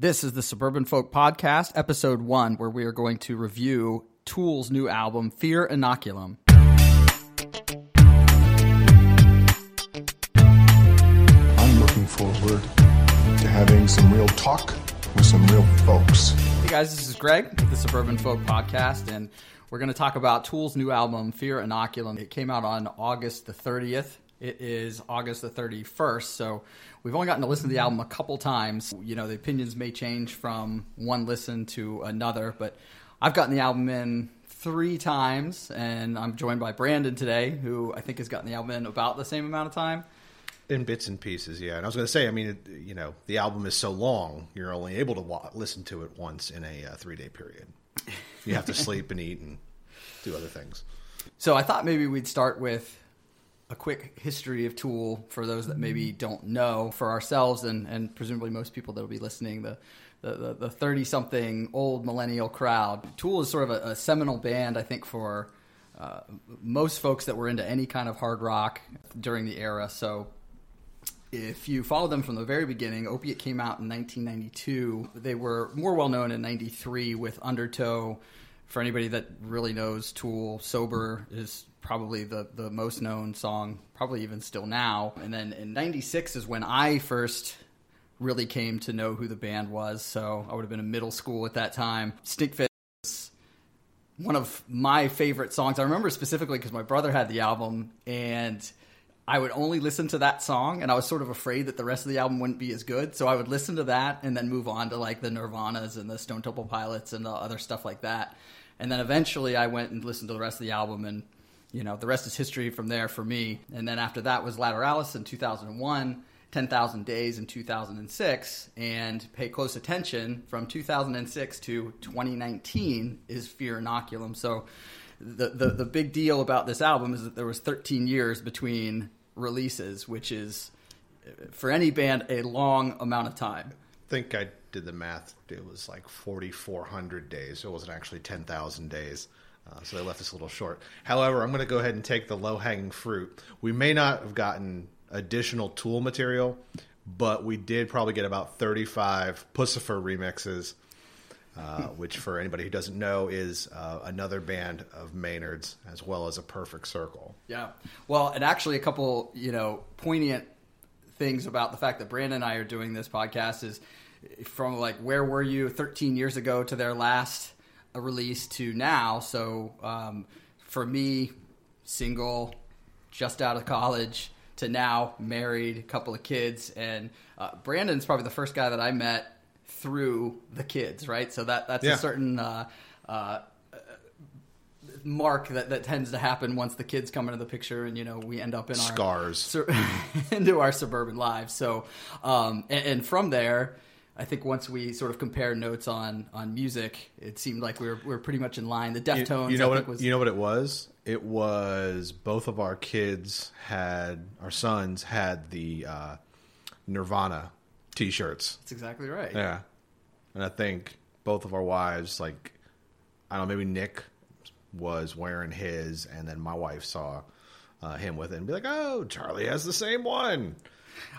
This is the Suburban Folk Podcast, episode one, where we are going to review Tool's new album, Fear Inoculum. I'm looking forward to having some real talk with some real folks. Hey guys, this is Greg with the Suburban Folk Podcast, and we're going to talk about Tool's new album, Fear Inoculum. It came out on August the 30th. It is August the 31st, so we've only gotten to listen to the album a couple times. You know, the opinions may change from one listen to another, but I've gotten the album in three times, and I'm joined by Brandon today, who I think has gotten the album in about the same amount of time. in bits and pieces yeah and i was going to say i mean you know the album is so long you're only able to wa- listen to it once in a uh, three day period you have to sleep and eat and do other things So I thought maybe we'd start with a quick history of Tool for those that maybe don't know for ourselves and, and presumably most people that will be listening, the the, the 30 something old millennial crowd. Tool is sort of a, a seminal band, I think, for uh, most folks that were into any kind of hard rock during the era. So if you follow them from the very beginning, Opiate came out in 1992. They were more well known in 93 with Undertow. For anybody that really knows Tool, Sober is probably the, the most known song, probably even still now. And then in 96 is when I first really came to know who the band was. So I would have been in middle school at that time. Stinkfist was one of my favorite songs. I remember specifically because my brother had the album and I would only listen to that song and I was sort of afraid that the rest of the album wouldn't be as good. So I would listen to that and then move on to like the Nirvanas and the Stone Temple Pilots and the other stuff like that. And then eventually I went and listened to the rest of the album and you know, the rest is history from there for me. And then after that was Lateralus in 2001, 10,000 Days in 2006, and pay close attention from 2006 to 2019 is Fear Inoculum. So the, the, the big deal about this album is that there was 13 years between releases, which is, uh, for any band, a long amount of time. i think i did the math it was like 4400 days it wasn't actually 10000 days uh, so they left us a little short however i'm going to go ahead and take the low hanging fruit we may not have gotten additional tool material but we did probably get about 35 Puscifer remixes uh, which for anybody who doesn't know is uh, another band of Maynard's as well as a Perfect Circle. Yeah. Well, and actually, a couple, you know, poignant things about the fact that Brandon and I are doing this podcast is from like where were you 13 years ago to their last uh, release to now. So um, for me, single, just out of college to now married, couple of kids, and uh, Brandon's probably the first guy that I met through the kids, right? So that that's Yeah. a certain. Uh, uh, mark that, that tends to happen once the kids come into the picture and you know we end up in our Scars. sur- into our suburban lives so um, and, and from there I think once we sort of compared notes on on music it seemed like we were, we were pretty much in line the You, Deftones you know I what? think It, was you know what it was? It was both of our kids had our sons had the uh, Nirvana T-shirts. that's exactly right Yeah, and I think both of our wives, like I don't know, maybe Nick was wearing his, and then my wife saw uh, him with it and be like, "Oh, Charlie has the same one."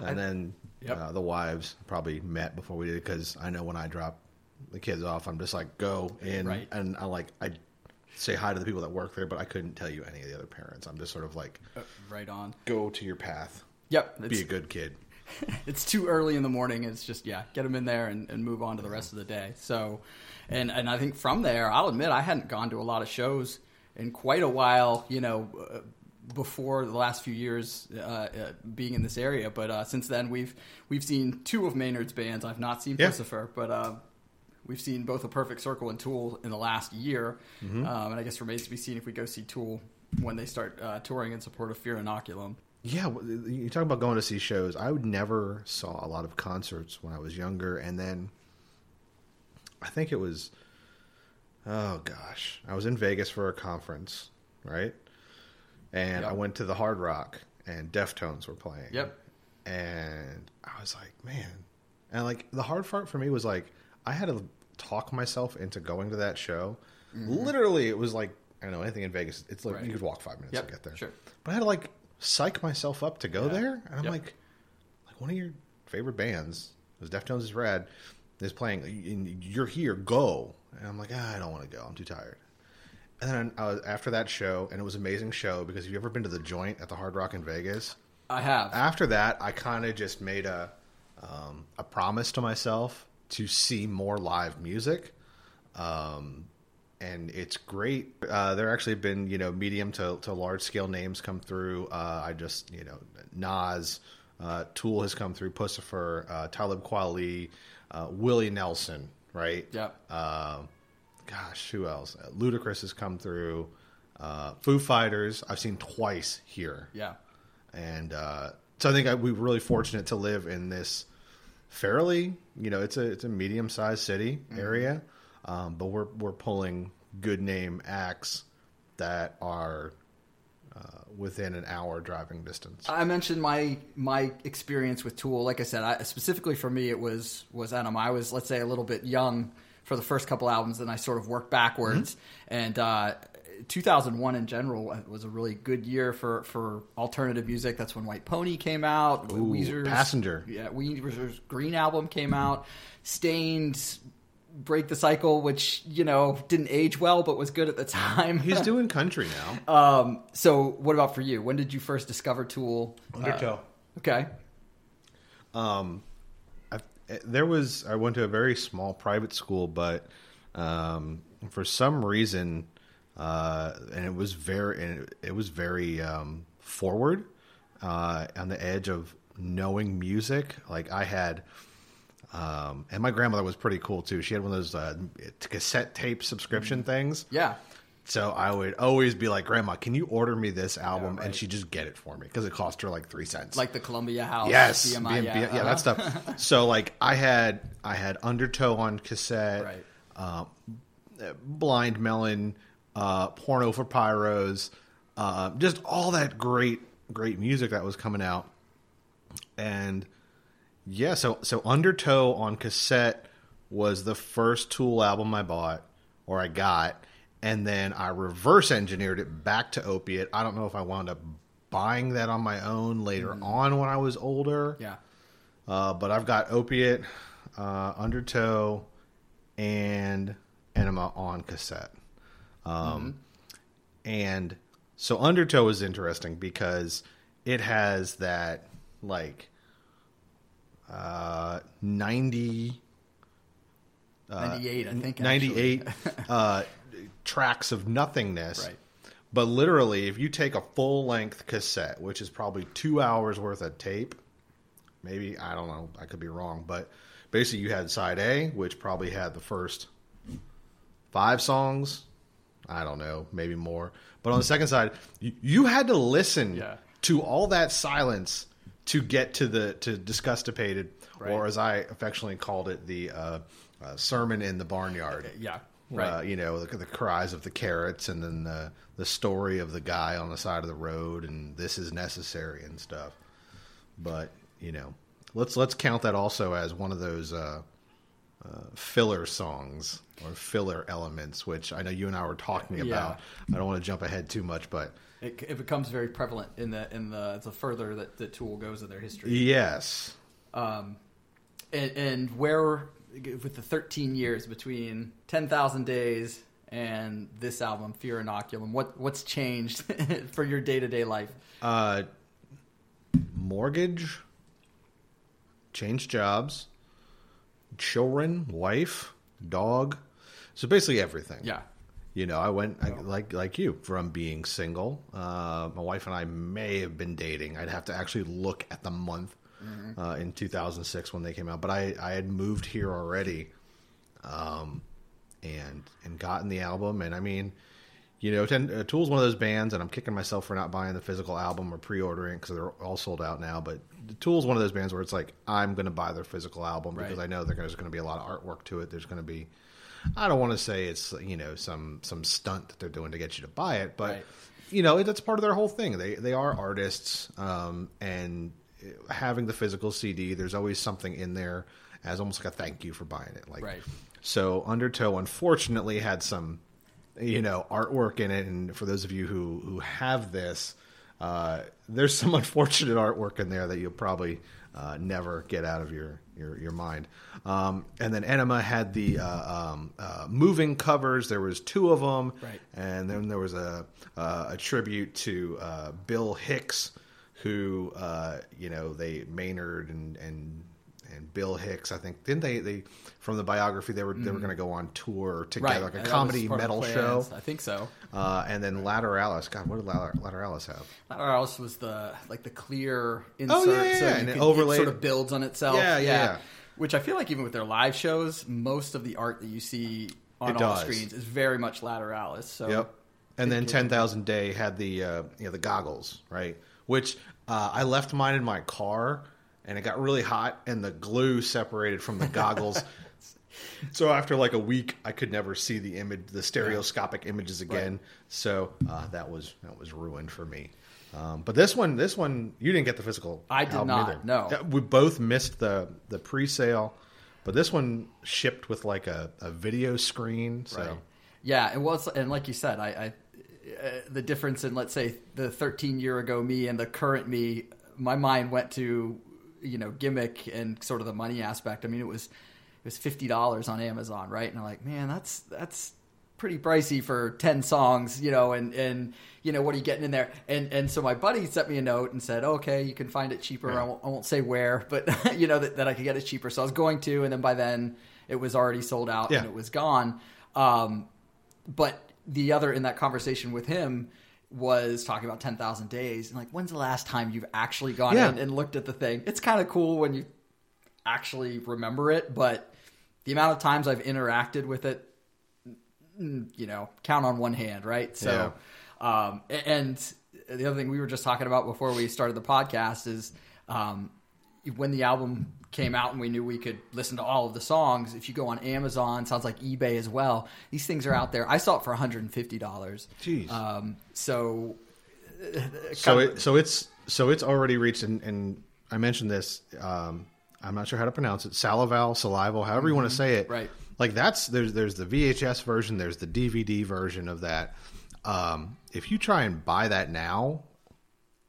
And then Yep. uh, the wives probably met before we did because I know when I drop the kids off, I'm just like, "Go in," Right. and I like I say hi to the people that work there, but I couldn't tell you any of the other parents. I'm just sort of like, Uh, right on "Go to your path, yep be a good kid." it's too early in the morning. It's just yeah, get them in there and, and move on to the rest of the day. So, and and I think from there, I'll admit I hadn't gone to a lot of shows in quite a while. You know, uh, before the last few years uh, uh, being in this area, but uh, since then we've we've seen two of Maynard's bands. I've not seen Yeah. Lucifer, but. Uh, We've seen both a Perfect Circle and Tool in the last year, um, and I guess remains to be seen if we go see Tool when they start uh, touring in support of Fear Inoculum. Yeah, you talk about going to see shows. I would never saw a lot of concerts when I was younger, and then I think it was, oh gosh, I was in Vegas for a conference, right? And Yep. I went to the Hard Rock, and Deftones were playing. Yep. And I was like, man, and like the hard part for me was like I had to talk myself into going to that show. Literally, it was like I don't know anything in Vegas. It's like Mm-hmm. Right. you could walk five minutes Yep, to get there. sure. But I had to like psych myself up to go Yeah. there, and I'm Yep. like, like one of your favorite bands was Deftones is rad. is playing. and You're here, go. And I'm like, ah, I don't want to go. I'm too tired. And then I was, after that show, and it was an amazing show because have you ever been to the Joint at the Hard Rock in Vegas? I have. After that, I kind of just made a um, a promise to myself to see more live music. Um, and it's great. Uh, there actually have been you know medium to, to large scale names come through. Uh, I just you know Nas, uh, Tool has come through, Puscifer, uh, Talib Kweli, uh, Willie Nelson, right? Yep. Gosh, who else? Uh, Ludacris has come through. Uh, Foo Fighters, I've seen twice here yeah. and uh, so I think I, we were really fortunate to live in this fairly, you know, it's a it's a medium sized city area, um, but we're we're pulling good name acts that are uh, within an hour driving distance. I mentioned my my experience with Tool. Like I said, I, specifically for me, it was was Ænima. I was let's say a little bit young for the first couple albums, and I sort of worked backwards. And uh, 2001 in general was a really good year for for alternative music. That's when White Pony came out. Ooh, Weezer's Passenger. yeah, Weezer's Green album came out. Staind. Break the Cycle, which you know didn't age well, but was good at the time. He's doing country now. Um, so, what about for you? When did you first discover Tool? Undertow. Okay. I, there was I went to a very small private school, but um, for some reason, uh, and it was very and it, it was very um, forward uh, on the edge of knowing music. Like I had, um, and my grandmother was pretty cool too. She had one of those uh, cassette tape subscription things. Yeah. So I would always be like, "Grandma, can you order me this album?" right. And she'd just get it for me because it cost her like three cents. Like the Columbia House. Yes, BMI, BM- yeah, yeah, uh-huh. that stuff. so like I had I had Undertow on cassette, Right. uh, Blind Melon, uh, Porno for Pyros, uh, just all that great great music that was coming out, and yeah, so so Undertow on cassette was the first Tool album I bought or I got, and then I reverse engineered it back to Opiate. I don't know if I wound up buying that on my own later on when I was older. Yeah. Uh, but I've got Opiate, uh, Undertow, and Ænima on cassette. Um, And so Undertow is interesting because it has that like uh, 90 98, I think. 98 actually. uh, tracks of nothingness. Right. But literally, if you take a full length cassette, which is probably two hours worth of tape, maybe, I don't know, I could be wrong, but basically you had side A, which probably had the first five songs. I don't know, maybe more. But on the second side, you, you had to listen Yeah. to all that silence to get to the to disgustipated, Right. or as I affectionately called it, the uh, uh, sermon in the barnyard. Yeah. Uh, Right. you know, the, the cries of the carrots, and then the the story of the guy on the side of the road, and this is necessary and stuff. But you know, let's let's count that also as one of those uh, uh, filler songs or filler elements, which I know you and I were talking Yeah. about. I don't want to jump ahead too much, but it, it becomes very prevalent in the in the the further that the Tool goes in their history. yes, Um, and, and where with the 13 years between 10,000 days and this album, Fear Inoculum, what what's changed for your day to day life? uh, mortgage, change jobs, children, wife, dog. So basically everything. Yeah. You know, I went I, like like you from being single. Uh, my wife and I may have been dating. I'd have to actually look at the month uh, in 2006 when they came out. But I I had moved here already, um, and and gotten the album. And I mean, you know, ten, uh, Tool's one of those bands, and I'm kicking myself for not buying the physical album or pre-ordering because they're all sold out now. But Tool's one of those bands where it's like I'm going to buy their physical album because Right. I know there's going to be a lot of artwork to it. There's going to be I don't want to say it's you know some some stunt that they're doing to get you to buy it, but Right. you know that's part of their whole thing. They they are artists, um, and having the physical CD, there's always something in there as almost like a thank you for buying it. Like Right. so, Undertow unfortunately had some you know artwork in it, and for those of you who who have this. uh, there's some unfortunate artwork in there that you'll probably uh, never get out of your your, your mind. Um, and then Ænima had the uh, um, uh, moving covers. There was two of them, Right. and then there was a uh, a tribute to uh, Bill Hicks, who uh, you know they Maynard and and and Bill Hicks. I think didn't they they from the biography they were they were going to go on tour together like a and comedy metal show. I think so. Uh, and then Lateralus. God, what did Later- Lateralus have? Lateralus was the like the clear insert, Oh, yeah, yeah, so yeah, and it sort of builds on itself. Yeah, yeah, yeah. Which I feel like even with their live shows, most of the art that you see on It all does. screens is very much Lateralus. So Yep. And then Ten Thousand Day had the uh, you know the goggles, right? Which uh, I left mine in my car, and it got really hot, and the glue separated from the goggles. so after like a week, I could never see the image, the stereoscopic images again. So uh, that was that was ruined for me. Um, but this one, this one, you didn't get the physical. I did not, either. no. We both missed the the pre-sale, but this one shipped with like a, a video screen. So Right. Yeah, it was, and like you said, I, I uh, the difference in let's say the 13 year ago me and the current me, my mind went to you know gimmick and sort of the money aspect. I mean, it was it was fifty dollars on Amazon, right? And I'm like, man, that's that's pretty pricey for 10 songs you know and and you know what are you getting in there and and so my buddy sent me a note and said okay you can find it cheaper I, won't, I won't say where but you know that, that i could get it cheaper so i was going to and then by then it was already sold out Yeah. and it was gone um, but the other in that conversation with him was talking about 10,000 days and like when's the last time you've actually gone Yeah. in and looked at the thing? It's kind of cool when you actually remember it but the amount of times I've interacted with it you know count on one hand right? So um, and the other thing we were just talking about before we started the podcast is um, when the album came out and we knew we could listen to all of the songs. If you go on amazon sounds like ebay as well. These things are out there. I saw it for $150 Jeez. um, so so it, so it's so it's already reached and, and I mentioned this um, I'm not sure how to pronounce it Salival Salival however you want to say it. Right. like that's there's there's the VHS version there's the DVD version of that. Um, if you try and buy that now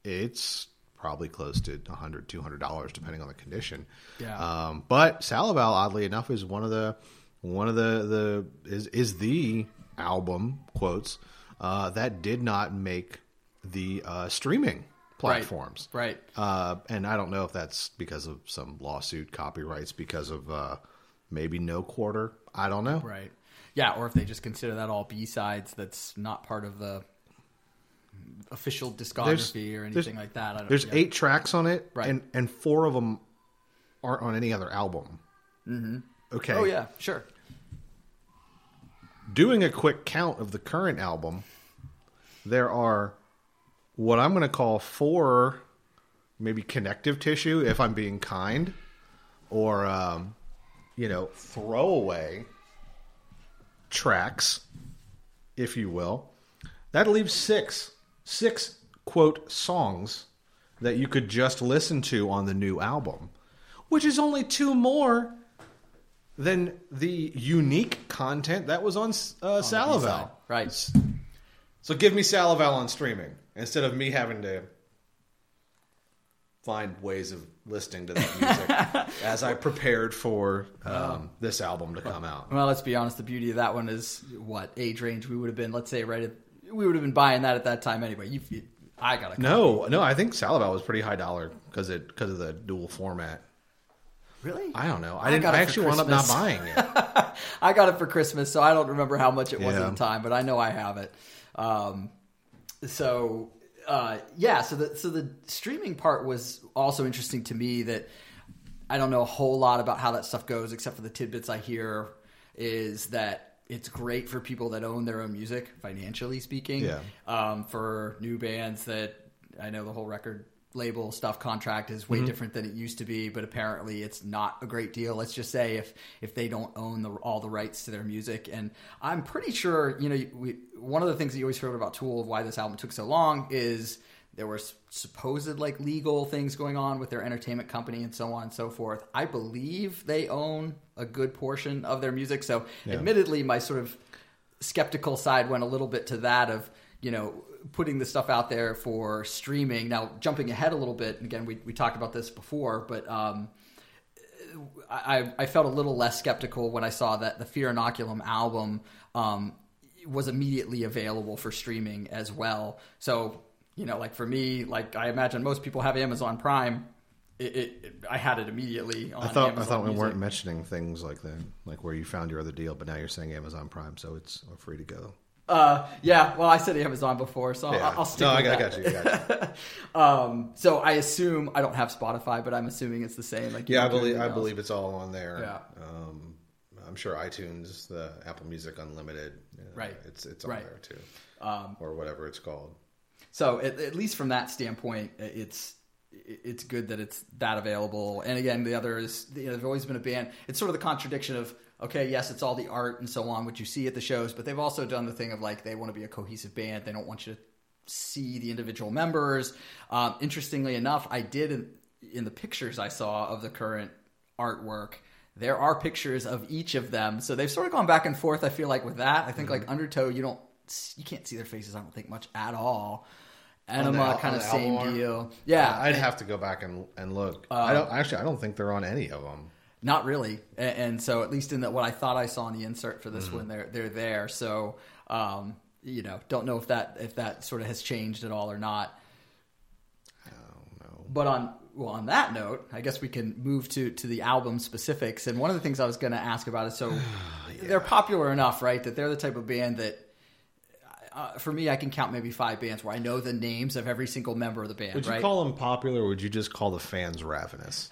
it's probably close to 100 200 dollars depending on the condition Yeah. um, but Salival oddly enough is one of the one of the the is is the album quotes uh, that did not make the uh, streaming platforms. right. Uh, and I don't know if that's because of some lawsuit, copyrights, because of uh, maybe no quarter. I don't know. Right. Yeah, or if they just consider that all B sides, that's not part of the official discography or anything like that. I don't, There's eight tracks on it, Right. and and four of them aren't on any other album. Mm-hmm. Okay. Oh yeah, sure. doing a quick count of the current album, there are what I'm going to call four, maybe connective tissue, if I'm being kind, or um, you know, throwaway tracks, if you will. That leaves six, six quote songs that you could just listen to on the new album, which is only two more than the unique content that was on uh, B-side. Salival. Right. So give me Salival on streaming instead of me having to find ways of listening to that music as I prepared for um, this album to come out. Well, let's be honest. The beauty of that one is what age range we would have been. Let's say right at we would have been buying that at that time anyway. You, you I got a No, no, I think Salival was pretty high dollar because it because of the dual format. really. I don't know. I I didn't. got I, actually wound up not buying it. I got it for Christmas, so I don't remember how much it was Yeah. at the time, but I know I have it. Um, so uh, yeah, so the so the streaming part was also interesting to me. That I don't know a whole lot about how that stuff goes, except for the tidbits I hear. Is that it's great for people that own their own music, financially speaking. Yeah. Um, for new bands that I know the whole record label stuff contract is way different than it used to be, but apparently it's not a great deal. Let's just say if if they don't own the, all the rights to their music, and I'm pretty sure you know we, one of the things that you always heard about Tool of why this album took so long is there were supposed like legal things going on with their entertainment company and so on and so forth. I believe they own a good portion of their music, so admittedly, my sort of skeptical side went a little bit to that of you know, putting the stuff out there for streaming. Now, jumping ahead a little bit, and again, we we talked about this before, but um, I, I felt a little less skeptical when I saw that the Fear Inoculum album um, was immediately available for streaming as well. So, you know, like for me, like I imagine most people have Amazon Prime. It, it, I had it immediately. On I thought Amazon I thought we Music. weren't mentioning things like that, like where you found your other deal, but now you're saying Amazon Prime, so it's free to go. Uh, yeah, well, I said Amazon before, so Yeah. I'll, I'll stick no, with I, that. got you. I got you. Um, so I assume I don't have Spotify, but I'm assuming it's the same. Like Yeah, I believe I believe it's all on there. Yeah. Um, I'm sure iTunes, the Apple Music Unlimited, Right. It's it's on Right. there too, Um, or whatever it's called. So at, at least from that standpoint, it's it's good that it's that available. And again, the other is you know, there's always been a band. It's sort of the contradiction of okay, yes, it's all the art and so on, which you see at the shows, but they've also done the thing of like they want to be a cohesive band. They don't want you to see the individual members. Um, interestingly enough, I did in, in the pictures I saw of the current artwork. There are pictures of each of them, so they've sort of gone back and forth. I feel like with that, I think like Undertow, you don't, you can't see their faces. I don't think much at all. Ænima, kind of same album deal. Yeah, I'd have to go back and and look. I don't actually. I don't think they're on any of them. Not really, and, and so at least in the, what I thought I saw in the insert for this Mm-hmm. one, they're they're there. So um, you know, don't know if that if that sort of has changed at all or not. No. But on well, on that note, I guess we can move to to the album specifics. And one of the things I was going to ask about is so they're popular enough, right? That they're the type of band that. Uh, for me, I can count maybe five bands where I know the names of every single member of the band. Would you right? call them popular, or would you just call the fans ravenous?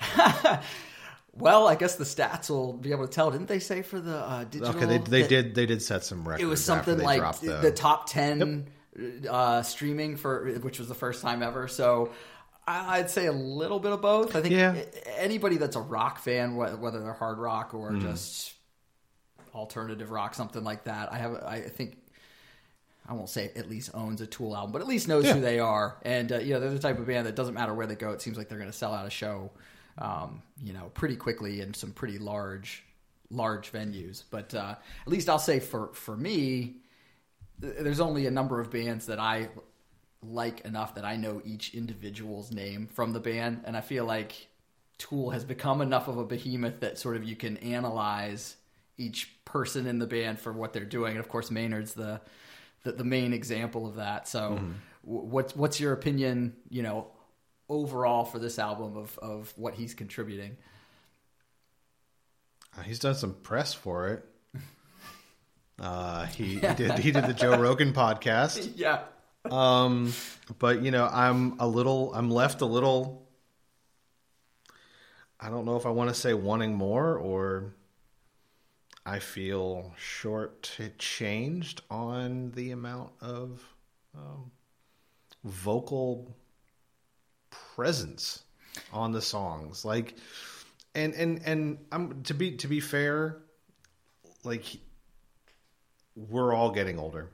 well, I guess the stats will be able to tell. Didn't they say for the uh, digital? Okay, they, they did they did set some records. it was something like the, the, top 10 uh, streaming for which was the first time ever so I'd say a little bit of both. I think Yeah. anybody that's a rock fan, whether they're hard rock or Mm. just alternative rock, something like that, I have. I think I won't say at least owns a Tool album, but at least knows Yeah. who they are. And uh, you know, they're the type of band that doesn't matter where they go. It seems like they're going to sell out a show, um, you know, pretty quickly in some pretty large, large venues. But uh, at least I'll say for for me, th- there's only a number of bands that I like enough that I know each individual's name from the band, and I feel like Tool has become enough of a behemoth that sort of you can analyze each person in the band for what they're doing. And of course, Maynard's the the, the main example of that. So, w- what's what's your opinion? You know, overall for this album of of what he's contributing. Uh, he's done some press for it. Uh, he, he did he did the Joe Rogan podcast. Yeah, Um, but you know, I'm a little, I'm left a little. I don't know if I want to say wanting more or I feel short changed on the amount of um, vocal presence on the songs. Like, and and and I'm to be to be fair, like we're all getting older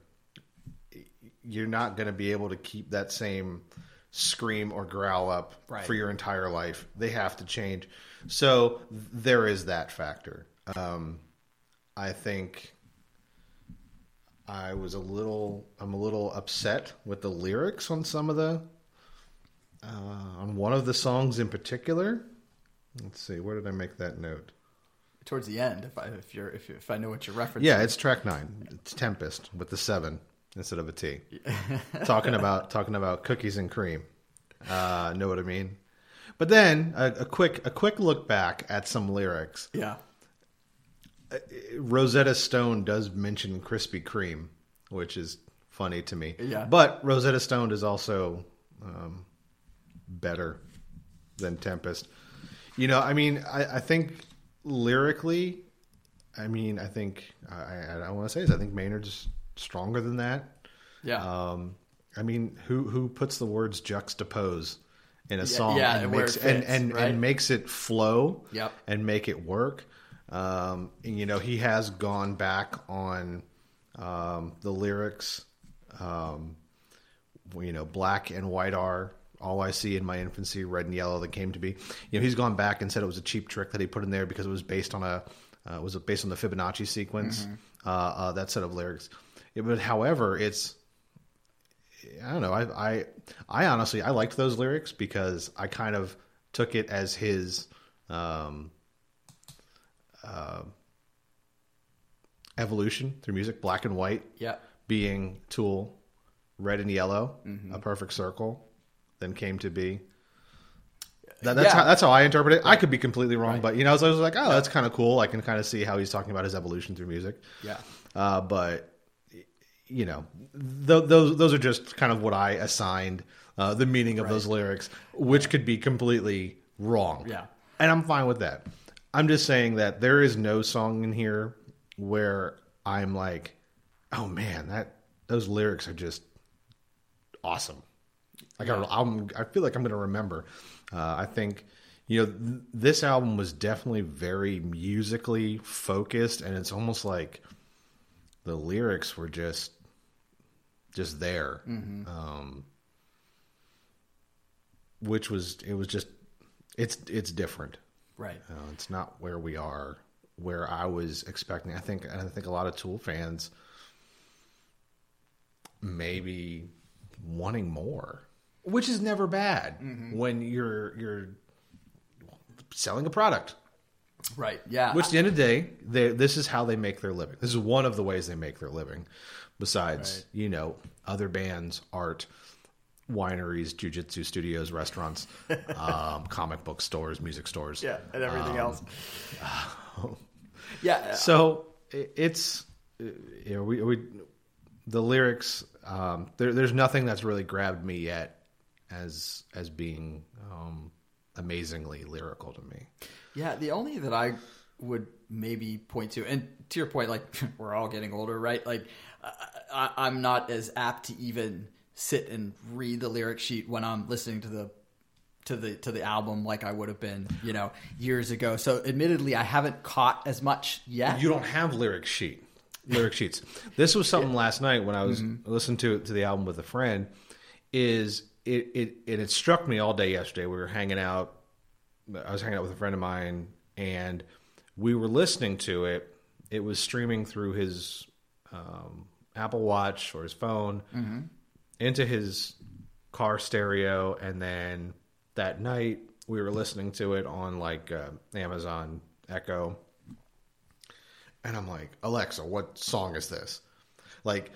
you're not going to be able to keep that same scream or growl up Right. for your entire life. They have to change. So there is that factor. Um, I think I was a little, I'm a little upset with the lyrics on some of the, uh, on one of the songs in particular. Let's see, where did I make that note? towards the end, if I if you're if, if I know what you're referencing. Yeah, it's track nine. It's Tempest with the seven instead of a T. talking about talking about cookies and cream. Uh, know what I mean? But then a, a quick a quick look back at some lyrics. yeah, Rosetta Stone does mention Krispy Kreme, which is funny to me. Yeah. But Rosetta Stone is also um, better than Tempest. You know, I mean, I, I think lyrically, I mean, I think I, I, want to say this. I think Maynard's stronger than that. yeah. Um, I mean, who who puts the words juxtapose in a song yeah, and and makes it and, and, right? and makes it flow Yep. and make it work? Um, and, you know, he has gone back on um, the lyrics. Um, you know, black and white are all I see in my infancy, red and yellow that came to be. You know, he's gone back and said it was a cheap trick that he put in there because it was based on a uh, was based on the Fibonacci sequence. Mm-hmm. Uh, uh, that set of lyrics. Yeah, but however, it's I don't know. I, I I honestly I liked those lyrics because I kind of took it as his um, uh, evolution through music, black and white Yeah. being Tool, red and yellow, a perfect circle, then came to be. That, that's Yeah. how that's how I interpret it. I could be completely wrong, but you know, so I was like, oh, that's kind of cool. I can kind of see how he's talking about his evolution through music. Yeah. Uh, but you know, th- those those are just kind of what I assigned uh, the meaning of those lyrics, which could be completely wrong. Yeah. and I'm fine with that. I'm just saying that there is no song in here where I'm like, oh man, that those lyrics are just awesome. Like I, I'm, I feel like I'm going to remember. Uh, I think you know th- this album was definitely very musically focused, and it's almost like the lyrics were just just there, um, which was it was just it's it's different. Right. Uh, it's not where we are, where I was expecting. I think I think a lot of Tool fans maybe wanting more, which is never bad when you're you're selling a product. Right. Yeah. Which, at the end of the day, they, this is how they make their living. This is one of the ways they make their living. Besides, you know, other bands, art, wineries, jujitsu studios, restaurants, um, comic book stores, music stores. yeah, and everything Um, else. yeah. So it's you know we, we the lyrics. Um, there, there's nothing that's really grabbed me yet as as being um, amazingly lyrical to me. Yeah, the only that I would maybe point to, and to your point, like we're all getting older, right? Like I, I, I'm not as apt to even sit and read the lyric sheet when I'm listening to the to the to the album like I would have been, you know, years ago. So admittedly, I haven't caught as much yet. You don't have lyric sheet, lyric sheets. This was something last night when I was listening to to the album with a friend. Is it it and it struck me all day yesterday. We were hanging out. I was hanging out with a friend of mine, and we were listening to it. It was streaming through his um, Apple Watch or his phone into his car stereo, and then that night we were listening to it on like uh, Amazon Echo and I'm like, Alexa, what song is this? Like,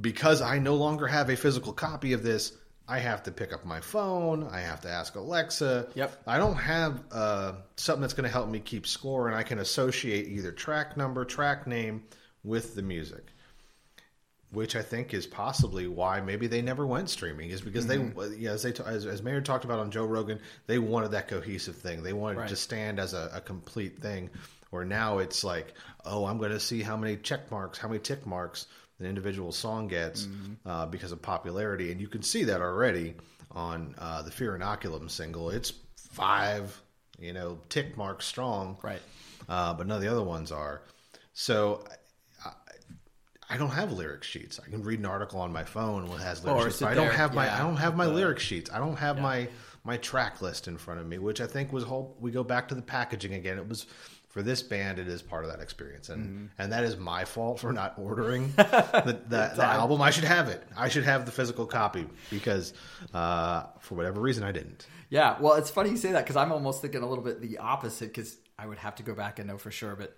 because I no longer have a physical copy of this, I have to pick up my phone. I have to ask Alexa. Yep. I don't have uh, something that's going to help me keep score, and I can associate either track number, track name with the music. Which I think is possibly why maybe they never went streaming is because they, yeah, as they as, as Maynard talked about on Joe Rogan, they wanted that cohesive thing. They wanted Right. to stand as a, a complete thing. Where now it's like, oh, I'm going to see how many check marks, how many tick marks an individual song gets uh, because of popularity, and you can see that already on uh, the Fear Inoculum single. It's five, you know, tick marks strong, Right. Uh, but none of the other ones are. So. I, don't have lyric sheets. I can read an article on my phone that has lyric Or sheets. But I don't have my yeah, I don't have my the- lyric sheets. I don't have my my track list in front of me, which I think was whole. We go back to the packaging again. It was for this band. It is part of that experience, and Mm-hmm. and that is my fault for not ordering the, the, the album. I should have it. I should have the physical copy because uh, for whatever reason I didn't. Yeah, well, it's funny you say that because I'm almost thinking a little bit the opposite because I would have to go back and know for sure, but uh,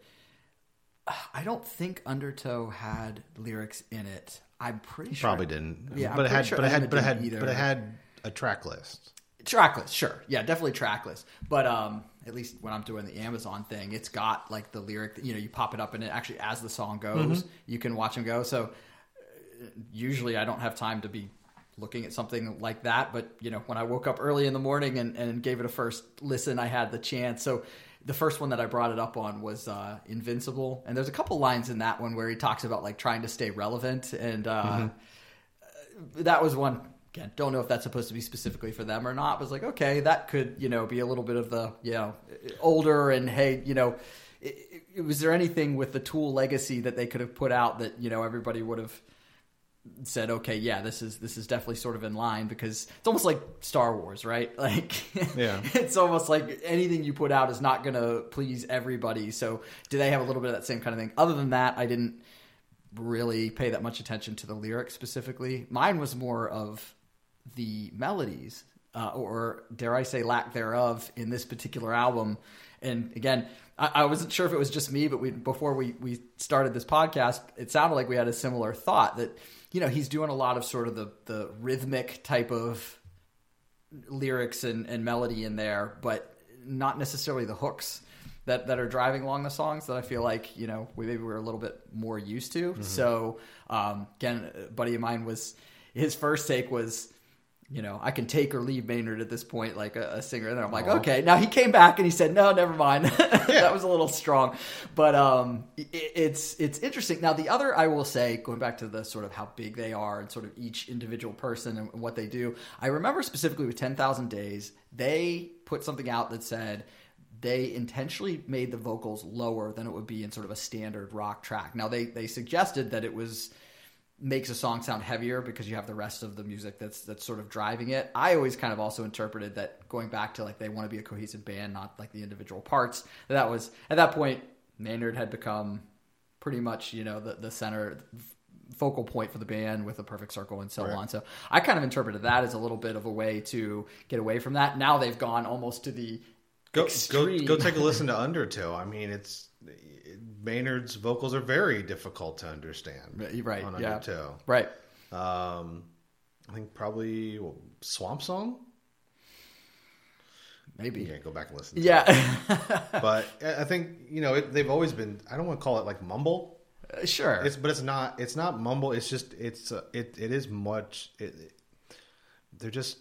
I don't think Undertow had lyrics in it. I'm pretty sure. Probably didn't. Yeah, I'm but it had. sure but it had. But it had. either. But it had a track list. Trackless, sure. Yeah, definitely trackless. But um, at least when I'm doing the Amazon thing, it's got like the lyric. You know, you pop it up and it actually, as the song goes, you can watch them go. So uh, usually, I don't have time to be looking at something like that. But you know, when I woke up early in the morning and, and gave it a first listen, I had the chance. So the first one that I brought it up on was uh, Invincible, and there's a couple lines in that one where he talks about like trying to stay relevant and. Uh, that was one again don't know if that's supposed to be specifically for them or not it's like okay that could you know be a little bit of the you know older and hey you know i i was there anything with the tool legacy that they could have put out that you know everybody would have said okay yeah this is this is definitely sort of in line because it's almost like star wars right like Yeah. it's almost like anything you put out is not going to please everybody so do they have a little bit of that same kind of thing other than that i didn't really pay that much attention to the lyrics specifically. Mine was more of the melodies, uh, or dare I say, lack thereof, in this particular album. And again, I, I wasn't sure if it was just me, but we before we we started this podcast, it sounded like we had a similar thought that you know he's doing a lot of sort of the the rhythmic type of lyrics and, and melody in there, but not necessarily the hooks that, that are driving along the songs that I feel like, you know, we maybe we're a little bit more used to. Mm-hmm. So, um, again, a buddy of mine was, his first take was, you know, I can take or leave Maynard at this point, like a, a singer. And then I'm like, okay. Now he came back and he said, no, never mind. that was a little strong, but um, it, it's it's interesting. Now the other, I will say, going back to the sort of how big they are and sort of each individual person and what they do. I remember specifically with Ten Thousand Days, they put something out that said they intentionally made the vocals lower than it would be in sort of a standard rock track. Now they they suggested that it was makes a song sound heavier because you have the rest of the music that's that's sort of driving it. I always kind of also interpreted that going back to like they want to be a cohesive band, not like the individual parts. That, was at that point Maynard had become pretty much you know the the center focal point for the band with a perfect circle and so Right. on. So I kind of interpreted that as a little bit of a way to get away from that. Now they've gone almost to the Go, go extreme. go take a listen to Undertow. I mean, it's Maynard's vocals are very difficult to understand. right, on yeah. Undertow. right. Um, I think probably well, Swamp Song. Maybe. Yeah, go back and listen. To Yeah. it. but I think you know it, they've always been. I don't want to call it like mumble. sure. It's but it's not. It's not mumble. It's just. It's uh, it. It is much. It, they're just.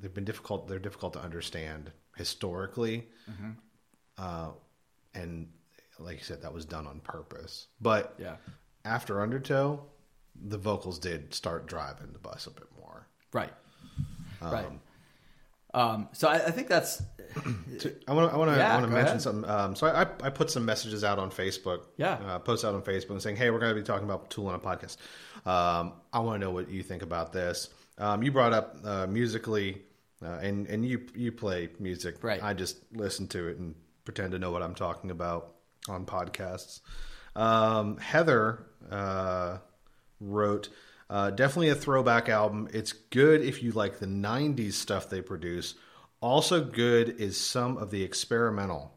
They've been difficult. They're difficult to understand historically, uh, and like you said, that was done on purpose. But yeah. after Undertow, the vocals did start driving the bus a bit more. Right. right. Um, so I, I think that's I want to I want to I want to mention ahead. something. Um, so I, I put some messages out on Facebook. Yeah. uh, posts out on Facebook saying, "Hey, we're going to be talking about Tool on a podcast. Um, I want to know what you think about this." Um, you brought up uh, musically, uh, and and you you play music. Right. I just listen to it and pretend to know what I'm talking about on podcasts. Um, Heather uh, wrote. Uh, definitely a throwback album. It's good if you like the 90s stuff they produce. Also, good is some of the experimental.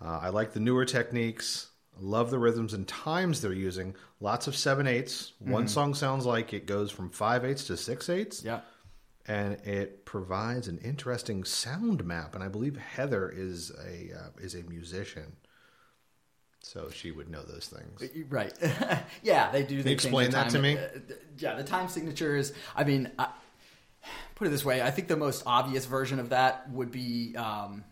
Uh, I like the newer techniques. Love the rhythms and times they're using. Lots of seven eighths. One song sounds like it goes from five eighths to six eighths, yeah. and it provides an interesting sound map. And I believe Heather is a uh, is a musician, so she would know those things. Right. yeah, they do. They explain that to me? uh, yeah, the time signatures. I mean, I, put it this way. I think the most obvious version of that would be. Um,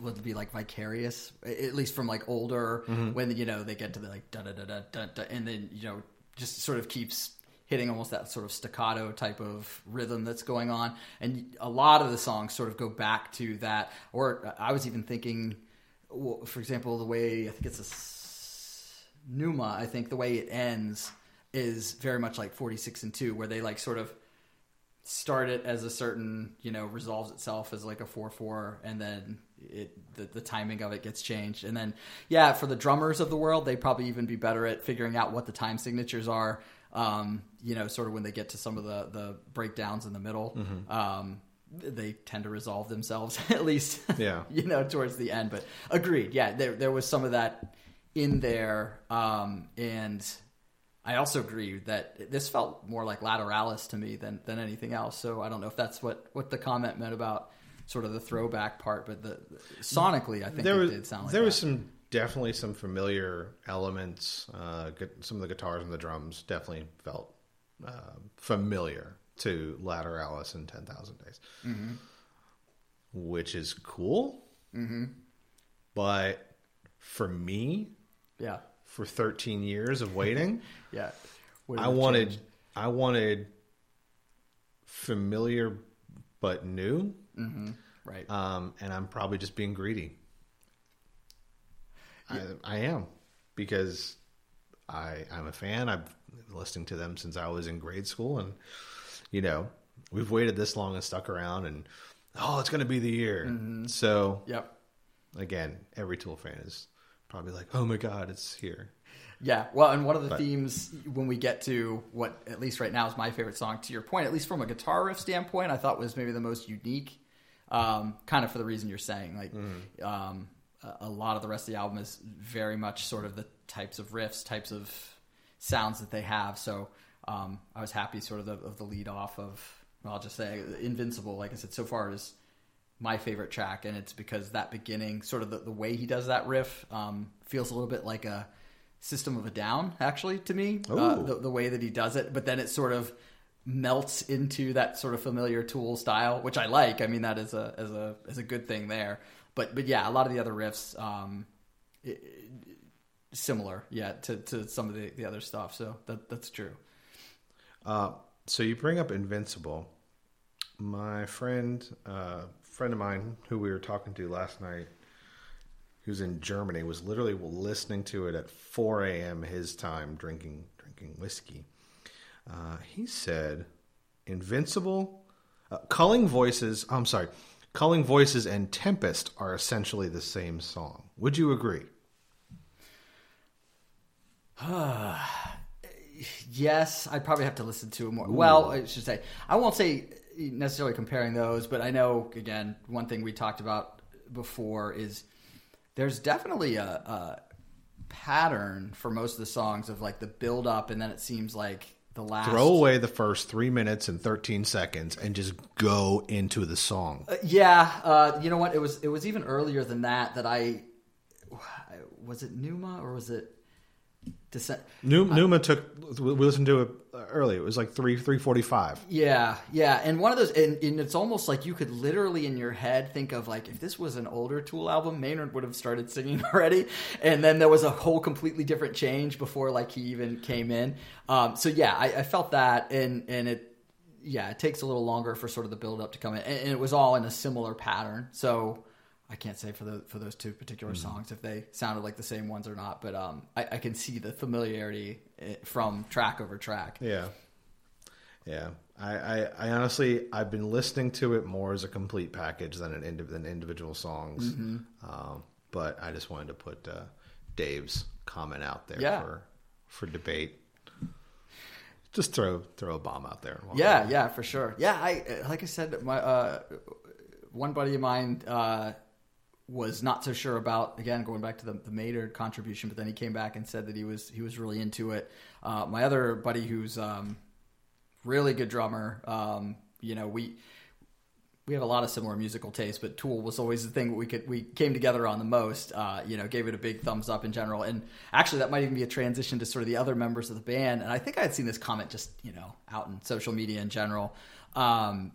would be like vicarious, at least from like older Mm-hmm. when you know they get to the like da da da da da, da and then you know just sort of keeps hitting almost that sort of staccato type of rhythm that's going on, and a lot of the songs sort of go back to that. Or I was even thinking, for example, the way I think it's a Numa. I think the way it ends is very much like forty six and two, where they like sort of start it as a certain you know resolves itself as like a 4-4 and then it the, the timing of it gets changed. And then yeah for the drummers of the world they'd probably even be better at figuring out what the time signatures are um, you know sort of when they get to some of the the breakdowns in the middle. Um, they tend to resolve themselves at least Yeah. you know towards the end. But agreed yeah there, there was some of that in there. Um, and I also agree that this felt more like Lateralus to me than than anything else. So I don't know if that's what what the comment meant about sort of the throwback part, but the, sonically, I think there it was did sound like there that. was some definitely some familiar elements. Uh, some of the guitars and the drums definitely felt uh, familiar to Lateralus and Ten Thousand Days, Mm-hmm. which is cool. Mm-hmm. But for me, yeah, for 13 years of waiting, yeah. Would I wanted changed. I wanted familiar but new, right. um, and I'm probably just being greedy. I, I am because I I'm a fan. I've been listening to them since I was in grade school, and you know we've waited this long and stuck around, and oh, it's going to be the year. So yep. again, every Tool fan is probably like, oh my god, it's here. Yeah, well, and one of the But- themes when we get to what, at least right now, is my favorite song. To your point, at least from a guitar riff standpoint, I thought was maybe the most unique. Um, kind of for the reason you're saying, like um, a, a lot of the rest of the album is very much sort of the types of riffs, types of sounds that they have. So um, I was happy, sort of the, of the lead off of. Well, I'll just say Invincible. Like I said, so far is my favorite track, and it's because that beginning, sort of the, the way he does that riff, um, feels a little bit like a System of a Down, actually, to me. Uh, the, the way that he does it, but then it sort of melts into that sort of familiar Tool style, which I like. I mean, that is a as a as a good thing there. But but yeah, a lot of the other riffs, um, i- i- similar, yeah, to, to some of the, the other stuff. So that that's true. Uh, so you bring up Invincible. My friend, uh, friend of mine, who we were talking to last night, who's in Germany, was literally listening to it at 4 a.m. his time, drinking drinking whiskey. Uh, he said, "Invincible, uh, Culling Voices. I'm sorry, Culling Voices and Tempest are essentially the same song. Would you agree?" Yes, I'd probably have to listen to it more. Well, I should say I won't say necessarily comparing those, but I know again one thing we talked about before is there's definitely a, a pattern for most of the songs of like the build up, and then it seems like the last Throw away the first three minutes and 13 seconds and just go into the song. Uh, yeah, uh, you know what? It was it was even earlier than that that I was it Pneuma or was it Descent? Nu- Pneuma took. We listened to it early. It was like three three forty five. Yeah, yeah, and one of those, and, and it's almost like you could literally in your head think of like if this was an older Tool album, Maynard would have started singing already, and then there was a whole completely different change before like he even came in. Um, so yeah, I, I felt that, and and it, yeah, it takes a little longer for sort of the build up to come in, and it was all in a similar pattern. So I can't say for the for those two particular songs if they sounded like the same ones or not, but um, I, I can see the familiarity eh, from track over track. Yeah, yeah. I, I, I honestly I've been listening to it more as a complete package than an indi- than individual songs. Um, but I just wanted to put uh, Dave's comment out there Yeah. for for debate. Just throw throw a bomb out there. Yeah, yeah, for sure. Yeah, I like I said, my uh, one buddy of mine uh, was not so sure about again going back to the, the Maynard contribution, but then he came back and said that he was he was really into it. Uh, my other buddy, who's um, really good drummer, um, you know, we we have a lot of similar musical tastes, but Tool was always the thing we could we came together on the most. Uh, you know, gave it a big thumbs up in general, and actually that might even be a transition to sort of the other members of the band. And I think I had seen this comment just you know out in social media in general, um,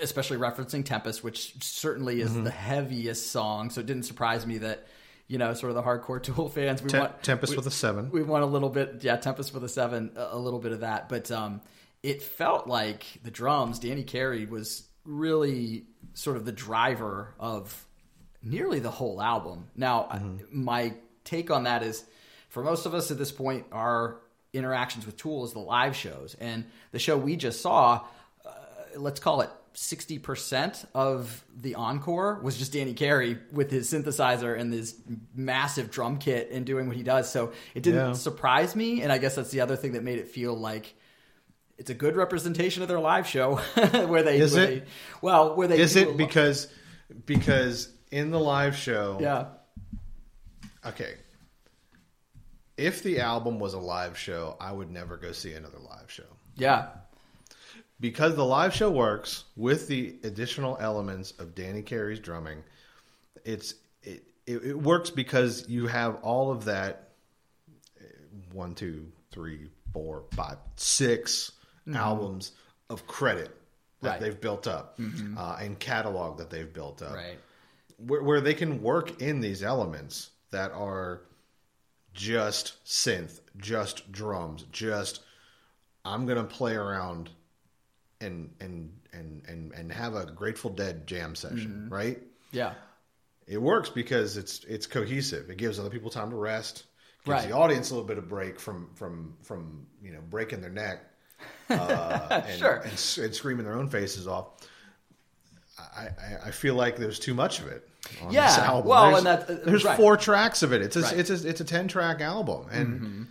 especially referencing Tempest, which certainly is the heaviest song. So it didn't surprise me that you know sort of the hardcore Tool fans we Tem- want Tempest we- with a seven. we want a little bit, yeah, Tempest with a seven, a little bit of that. But um, it felt like the drums, Danny Carey was really sort of the driver of nearly the whole album. Now, I- my take on that is for most of us at this point, our interactions with Tool is the live shows. And the show we just saw, uh, let's call it 60% of the encore was just Danny Carey with his synthesizer and his massive drum kit and doing what he does. So it didn't Yeah. surprise me. And I guess that's the other thing that made it feel like it's a good representation of their live show where they, Is where it? they- well, where they Is it because because in the live show? yeah. Okay. If the album was a live show, I would never go see another live show. Yeah. Because the live show works with the additional elements of Danny Carey's drumming. It's it, it, it works because you have all of that uh, one, two, three, four, five, six albums of credit that Right. they've built up uh, and catalog that they've built up Right. where, where they can work in these elements that are just synth, just drums, just I'm gonna play around and and and and and have a Grateful Dead jam session, right? Yeah. It works because it's it's cohesive. It gives other people time to rest. Gives Right. the audience a little bit of break from from from you know breaking their neck uh, and, Sure. and, and screaming their own faces off. I, I, I feel like there's too much of it. On Yeah, this album. well, there's, and that- uh, there's right. four tracks of it. It's a, Right. Mm-hmm. it's a, it's a ten track album, and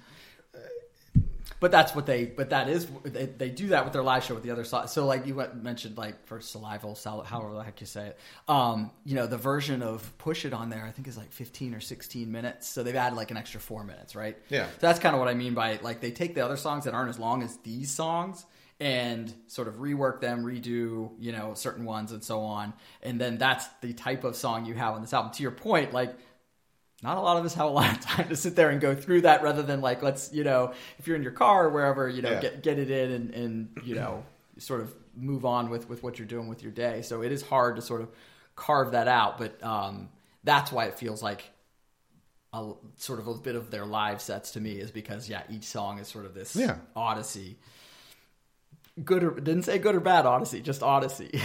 But that's what they. But that is they, they do that with their live show with the other side. So like you mentioned like for Salival, Sal, however the heck you say it. Um, you know the version of Push It on there, I think is like fifteen or sixteen minutes. So they've added like an extra four minutes, right? Yeah. So that's kind of what I mean by like they take the other songs that aren't as long as these songs and sort of rework them, redo you know certain ones and so on, and then that's the type of song you have on this album. To your point, like not a lot of us have a lot of time to sit there and go through that rather than like let's you know if you're in your car or wherever you know Yeah. get get it in and, and you know sort of move on with with what you're doing with your day so it is hard to sort of carve that out but um that's why it feels like a sort of a bit of their live sets to me is because yeah each song is sort of this Yeah. odyssey good or didn't say good or bad odyssey just odyssey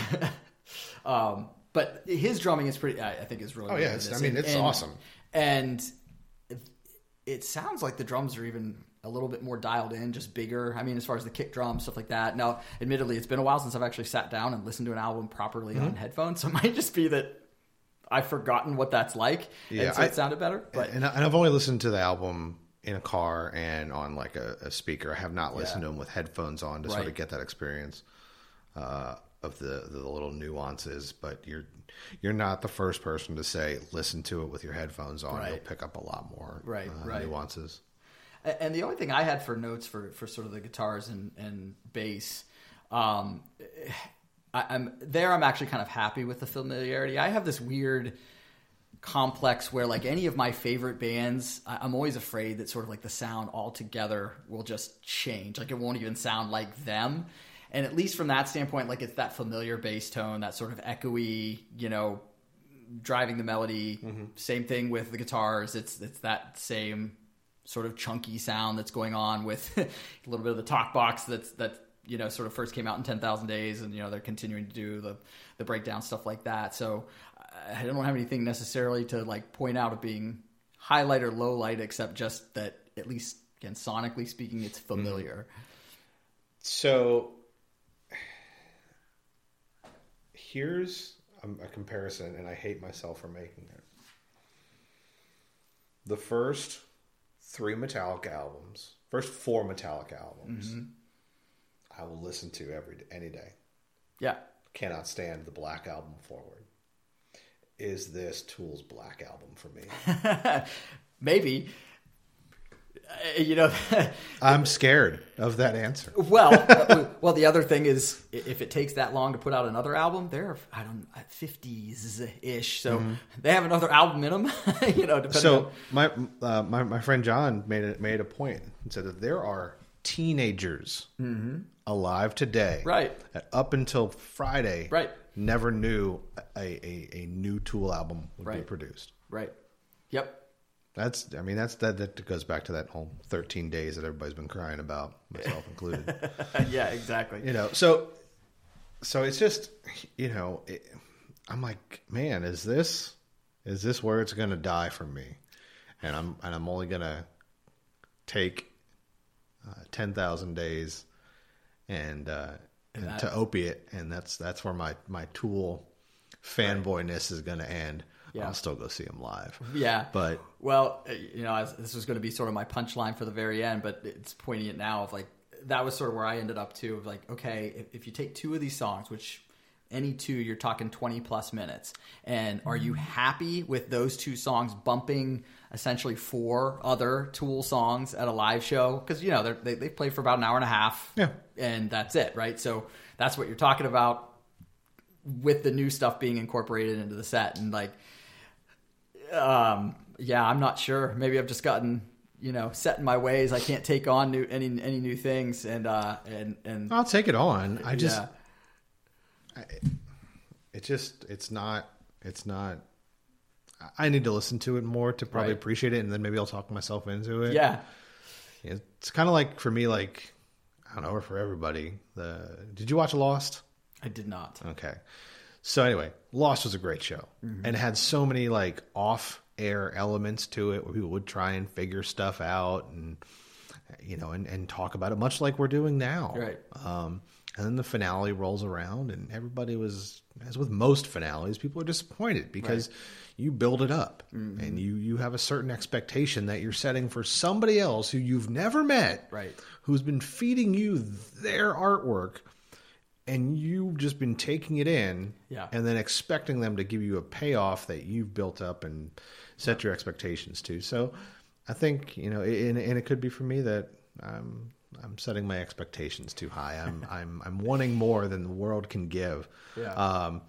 um but his drumming is pretty i, think is really Oh, yeah, I mean, it's and- awesome. And it, it sounds like the drums are even a little bit more dialed in just bigger i mean as far as the kick drum stuff like that now admittedly it's been a while since i've actually sat down and listened to an album properly Mm-hmm. on headphones so it might just be that i've forgotten what that's like Yeah, and so I- it sounded better but and, I, I've only listened to the album in a car and on like a, a speaker. I have not listened Yeah. to them with headphones on to sort of get that experience uh, of the the little nuances. But you're you're not the first person to say listen to it with your headphones on. Right. You'll pick up a lot more Right, uh, right. nuances. And the only thing I had for notes for, for sort of the guitars and, and bass, um, I, I'm there. I'm actually kind of happy with the familiarity. I have this weird complex where, like any of my favorite bands, I'm always afraid that sort of like the sound altogether will just change. Like it won't even sound like them. And at least from that standpoint, like it's that familiar bass tone, that sort of echoey, you know, driving the melody. Mm-hmm. Same thing with the guitars. It's it's that same sort of chunky sound that's going on with a little bit of the talk box that's that you know sort of first came out in 10,000 days and you know they're continuing to do the the breakdown stuff like that. So I don't have anything necessarily to like point out of being highlight or low light except just that at least again sonically speaking it's mm-hmm. familiar. So here's a, comparison, and I hate myself for making it. The first three Metallica albums, first four Metallica albums, mm-hmm. I will listen to every any day. Yeah. Cannot stand the Black Album forward. Is this Tool's Black Album for me? Maybe you know I'm scared of that answer. well, uh, well, the other thing is, if it takes that long to put out another album, they're I don't fifties ish, so they have another album in them. you know, depending. So on, my, uh, my my friend John made a, made a point and said that there are teenagers alive today, Right. that up until Friday, Right. never knew a, a, a new Tool album would be produced. right. Yep. That's I mean that's that that goes back to that whole 13 days that everybody's been crying about, myself included. yeah. Exactly. you know so so it's just you know it, i'm like man is this is this where it's gonna die for me and i'm and i'm only gonna take uh, 10000 days and uh and that- to opiate and that's that's where my my tool fanboyness is gonna end Yeah. i'll still go see him live Yeah. but Well, uh, you know, this was going to be sort of my punchline for the very end, but it's pointing it now of like that was sort of where I ended up too. Of like, okay, if, if you take two of these songs, which any two, you're talking 20 plus minutes, and are you happy with those two songs bumping essentially four other Tool songs at a live show? Because you know they they play for about an hour and a half, Yeah. and that's it, right? So that's what you're talking about with the new stuff being incorporated into the set, and like um, yeah, I'm not sure. Maybe I've just gotten you know set in my ways. I can't take on new any any new things, and uh, and and i'll take it on i just yeah, it just it's not it's not i need to listen to it more to probably Right. appreciate it and then maybe i'll talk myself into it yeah, it's kind of like for me like i don't know or for everybody the did you watch lost I did not. okay so anyway lost was a great show Mm-hmm. and had so many like off air elements to it where people would try and figure stuff out and you know, and, and talk about it much like we're doing now. Right. Um, and then the finale rolls around, and everybody was, as with most finales, people are disappointed because you build it up Mm-hmm. and you you have a certain expectation that you're setting for somebody else who you've never met, Right. Who's been feeding you their artwork, and you've just been taking it in, Yeah. and then expecting them to give you a payoff that you've built up and set your expectations to. So, I think you know, and, and it could be for me that I'm I'm setting my expectations too high. I'm I'm I'm wanting more than the world can give. Yeah. Um,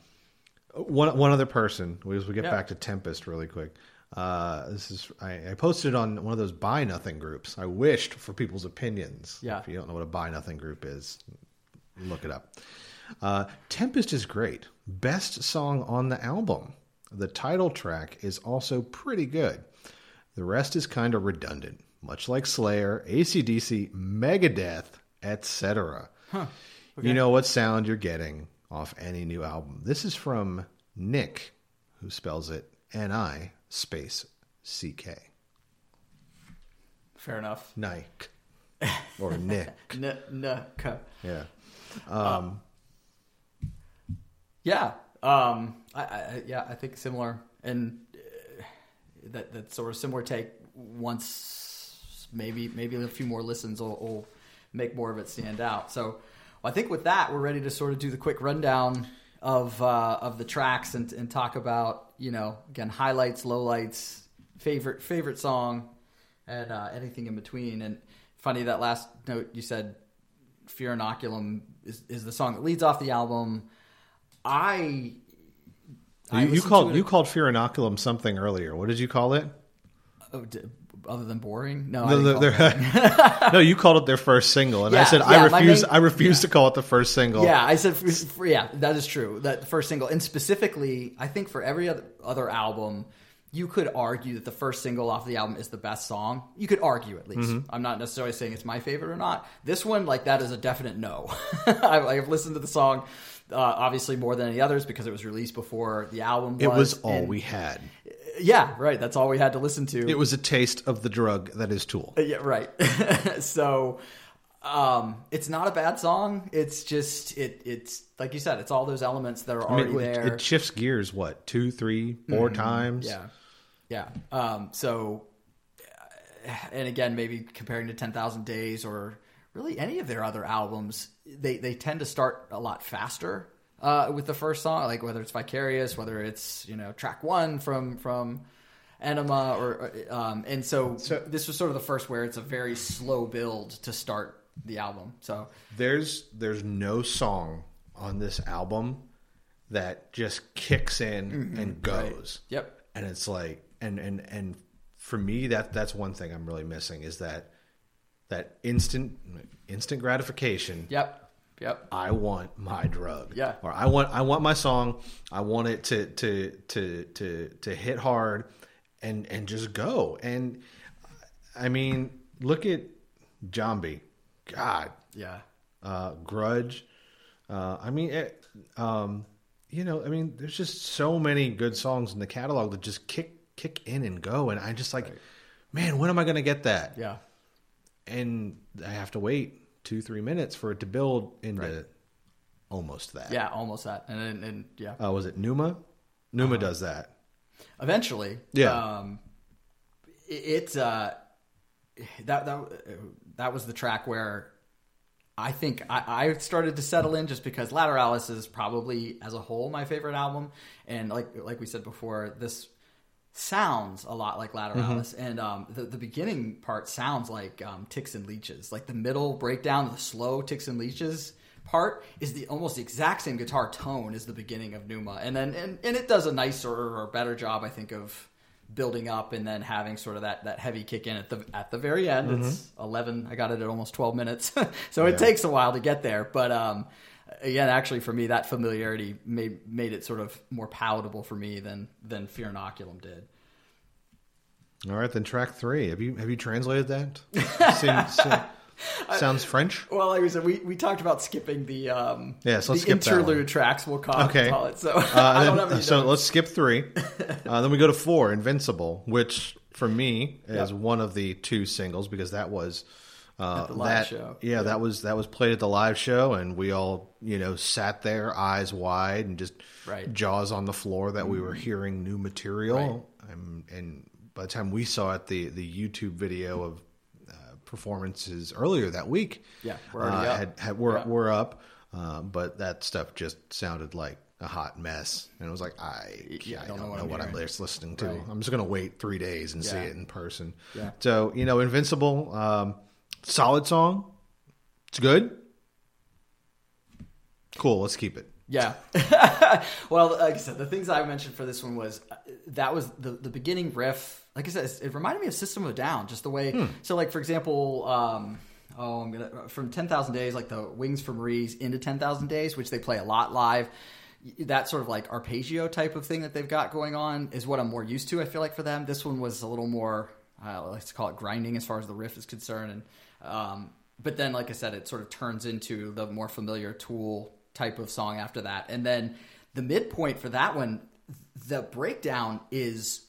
one one other person. We we get Yeah. back to Tempest really quick. Uh, this is I, I posted on one of those buy nothing groups. I wished for people's opinions. Yeah. If you don't know what a buy nothing group is, look it up. Uh, Tempest is great. Best song on the album. The title track is also pretty good. The rest is kind of redundant, much like Slayer, ACDC, Megadeth, etc. You know what sound you're getting off any new album. This is from Nick, who spells it N I space C K. Fair enough. Nike. Or Nick. N- n- k. Yeah. Yeah. Um, I, I, yeah, I think similar, and uh, that that sort of similar take. Once maybe maybe a few more listens will, will make more of it stand out. So I think with that, we're ready to sort of do the quick rundown of uh, of the tracks and, and talk about you know again highlights, lowlights, favorite favorite song, and uh, anything in between. And funny that last note you said, "Fear Inoculum" is, is the song that leads off the album. I I You, you called you called Fear Inoculum something earlier. What did you call it? Oh, d- other than boring? No, I No, didn't call it no, you called it their first single, and I said yeah, I refuse. main- I refuse to call it the first single. yeah, I said, yeah, that is true. That first single, and specifically, I think for every other, other album, you could argue that the first single off the album is the best song. You could argue at least. Mm-hmm. I'm not necessarily saying it's my favorite or not. This one, like that, is a definite no. I've, I've listened to the song, uh, obviously more than any others because it was released before the album. it was all and- we had. Yeah, right. That's all we had to listen to. It was a taste of the drug that is Tool. Yeah, right. so um it's not a bad song. It's just it it's like you said, it's all those elements that are I mean, there. Mm-hmm. it shifts gears. What two, three, four times? yeah. Yeah. Um so uh, and again, maybe comparing to 10,000 Days or really any of their other albums, they they tend to start a lot faster. Uh, with the first song, like whether it's Vicarious, whether it's you know track one from from Ænima, or um, and so, this was sort of the first where it's a very slow build to start the album. So There's there's no song on this album that just kicks in and goes. yep, and it's like and and and for me that that's one thing i'm really missing is that that instant instant gratification. Yep, yep, i want my drug. Yeah. or i want i want my song. I want it to to to to to hit hard and and just go. And i mean look at zombie god. Yeah, uh, Grudge. Uh, I mean, it, um, you know, I mean, there's just so many good songs in the catalog that just kick kick in and go, and I just like, man, when am I going to get that? yeah, And I have to wait two three minutes for it to build into Right. almost that. yeah, almost that, and and, and yeah, Uh, was it Pneuma? Pneuma does that. eventually, Yeah. um, it, it uh, that that that was the track where I think I, I started to settle in just because Lateralus is probably as a whole my favorite album, and like like we said before, this sounds a lot like Lateralus, and um, the the beginning part sounds like um, Ticks and Leeches, like the middle breakdown, the slow Ticks and Leeches part is the almost the exact same guitar tone as the beginning of Pneuma, and then and, and it does a nicer or better job, I think, of building up and then having sort of that, that heavy kick in at the at the very end. It's eleven. I got it at almost twelve minutes, so it takes a while to get there. But um, again, actually, for me, that familiarity made made it sort of more palatable for me than than Fear Inoculum did. All right, then track three. Have you have you translated that? Sounds French. Well, like we said, we, we talked about skipping the um Yeah, so let's the interlude tracks. We'll call, Okay. call it. So Uh, I don't then- have any so notes. let's skip three. Uh, then we go to four, Invincible, which for me is Yep. one of the two singles because that was Uh, At the live that, show. Yeah, that was that was played at the live show, and we all you know sat there, eyes wide, and just Right. Mm-hmm. jaws on the floor that we were hearing new material. And, and by the time we saw it, the the YouTube video of uh, performances earlier that week, Yeah, we're uh, up. Had, had, were Yeah. were up, uh, but that stuff just sounded like a hot mess, and it was like I, Yeah, I don't, know, what, I'm hearing. just listening to. Right. I'm just gonna wait three days and see it in person. Yeah. So you know, Invincible, um, solid song. It's good. Cool. Let's keep it. Yeah. well, like I said, the things I mentioned for this one was uh, that was the the beginning riff. Like I said, it reminded me of System of a Down, just the way. So, like for example, um, oh, I'm gonna from Ten Thousand Days, like the Wings for Marie's into Ten Thousand Days, which they play a lot live. That sort of like arpeggio type of thing that they've got going on is what I'm more used to. I feel like for them, this one was a little more. Uh, let's call it grinding as far as the riff is concerned, and um, but then, like I said, it sort of turns into the more familiar Tool type of song after that. And then the midpoint for that one, the breakdown is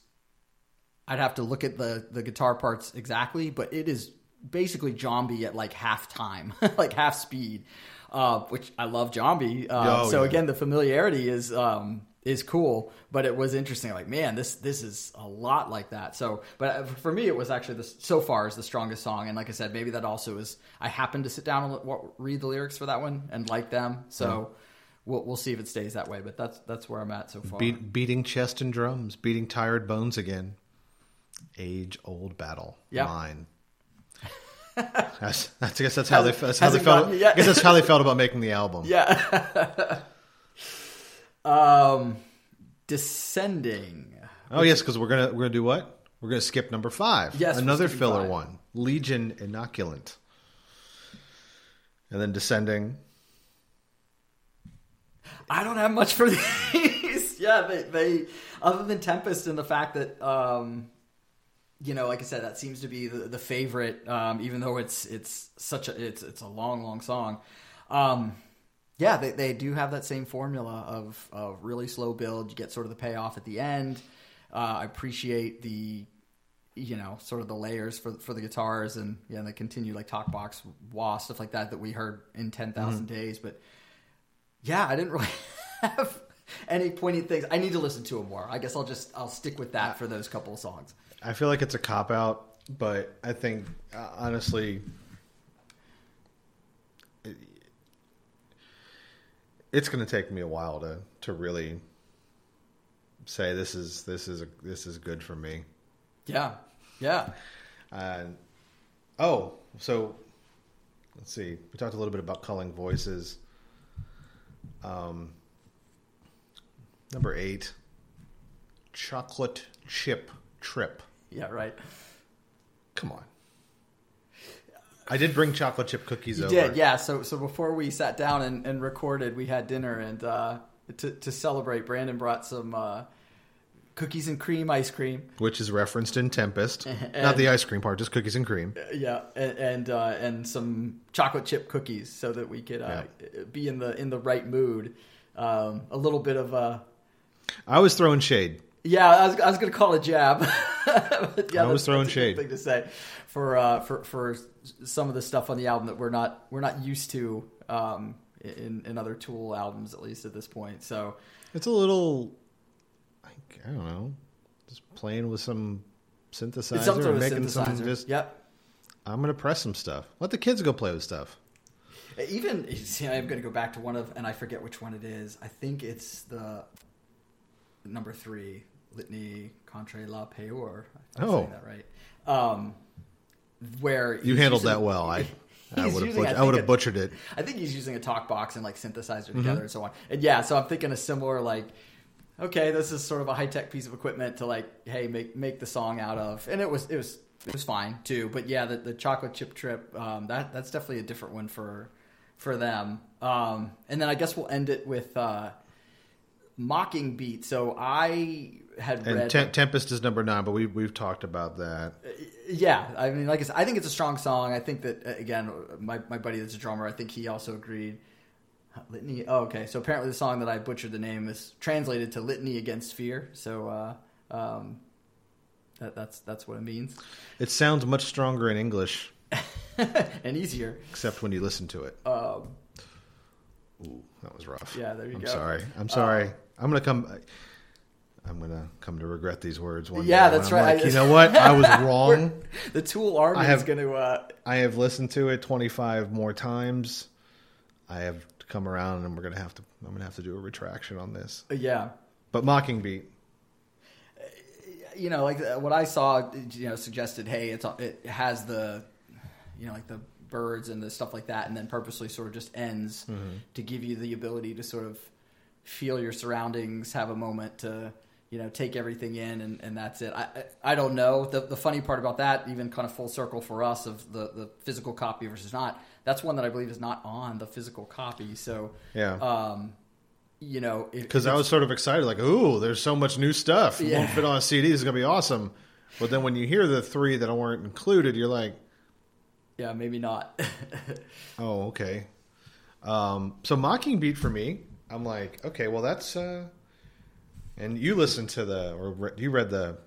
I'd have to look at the the guitar parts exactly, but it is basically Jambi at like half time, like half speed, uh, which I love Jambi. Uh, Oh, so yeah. again, the familiarity is um, is cool, but it was interesting. Like, man, this this is a lot like that. So, but uh, for me, it was actually the so far is the strongest song. And like I said, maybe that also is. I happened to sit down and read the lyrics for that one and like them. So. We'll, we'll see if it stays that way, but that's that's where I'm at so far. Beat, beating chest and drums, beating tired bones again. Age old battle Yeah. line. That's, that's, I guess that's how they that's how they felt. gotten you yet. I guess that's how they felt about making the album. Yeah. um, descending. Oh yes, because we're gonna we're gonna do what? We're gonna skip number five. Yes, another filler five. one. Legion inoculant, and then descending. I don't have much for these. yeah, they, they other than Tempest and the fact that um, you know, like I said, that seems to be the, the favorite, um, even though it's it's such a it's it's a long, long song. Um, yeah, they, they do have that same formula of of really slow build. You get sort of the payoff at the end. Uh, I appreciate the you know sort of the layers for for the guitars and yeah, and the continued like talk box wah stuff like that that we heard in ten days. But yeah, I didn't really have any poignant things. I need to listen to them more. I guess I'll just I'll stick with that for those couple of songs. I feel like it's a cop out, but I think uh, honestly, it's going to take me a while to to really say this is this is a, this is good for me. Yeah, yeah, And oh, so let's see. We talked a little bit about culling voices. Um, number eight, chocolate chip trip. yeah. Right. Come on. I did bring chocolate chip cookies You over. did, yeah. So so before we sat down and, and recorded, we had dinner and uh, to to celebrate, Brandon brought some uh, cookies and cream ice cream. Which is referenced in Tempest. Not the ice cream part, just cookies and cream. Yeah, and and, uh, and some chocolate chip cookies so that we could uh, be in the in the right mood. Um, a little bit of uh, I was throwing shade. yeah, I was, I was going to call it a jab. Yeah, I was throwing a shade. Thing to say for uh, for for some of the stuff on the album that we're not we're not used to um, in in other Tool albums at least at this point. So It's a little, I don't know, just playing with some synthesizer, it's some sort of making some synthesizer. just. Yep. I'm gonna press some stuff. Let the kids go play with stuff. Even see, I'm going to go back to one of, and I forget which one it is. I think it's the number three Litanie contre la peur. If I'm Oh. saying that right. Um, where You handled using- that well. I, I would have, using, butch- I would have butchered it. I think he's using a talk box and like synthesizer Mm-hmm. together and so on. And yeah, so I'm thinking a similar like, okay, this is sort of a high tech piece of equipment to like, hey, make make the song out of, and it was it was it was fine too. But yeah, the, the chocolate chip trip, um, that that's definitely a different one for for them. Um, and then I guess we'll end it with uh, Mockingbeat. So I had And read Tem- Tempest is number nine, but we we've talked about that. yeah, I mean, like I said, I think it's a strong song. I think that uh, again, my my buddy that's a drummer, I think he also agreed. Litany. Oh, okay. So apparently, the song that I butchered the name is translated to "Litany Against Fear." So uh, um, that, that's that's what it means. It sounds much stronger in English. and easier. except when you listen to it. Um, Ooh, that was rough. Yeah, there you I'm go. sorry. I'm sorry. I'm gonna come. I'm gonna come to regret these words one Yeah, day. that's right. like, you know what? I was wrong. The Tool Army I is have- going to. Uh, I have listened to it 25 more times. I have come around, and we're gonna have to. I'm gonna have to do a retraction on this. yeah, But Mockingbeat. you know, like uh, what I saw, you know, suggested, hey, it's it has the, you know, like the birds and the stuff like that, and then purposely sort of just ends to give you the ability to sort of feel your surroundings, have a moment to, you know, take everything in, and, and that's it. I I don't know. The the funny part about that, even kind of full circle for us of the the physical copy versus not, that's one that I believe is not on the physical copy. So Yeah. um, you know, because I was sort of excited, like, "Ooh, there's so much new stuff. Yeah. won't fit on a CD. It's gonna be awesome." But then when you hear the three that weren't included, you're like, yeah, maybe not. Oh, okay. Um, so Mockingbeat for me, I'm like, okay, well that's. Uh, and you listened to the or re- you read the,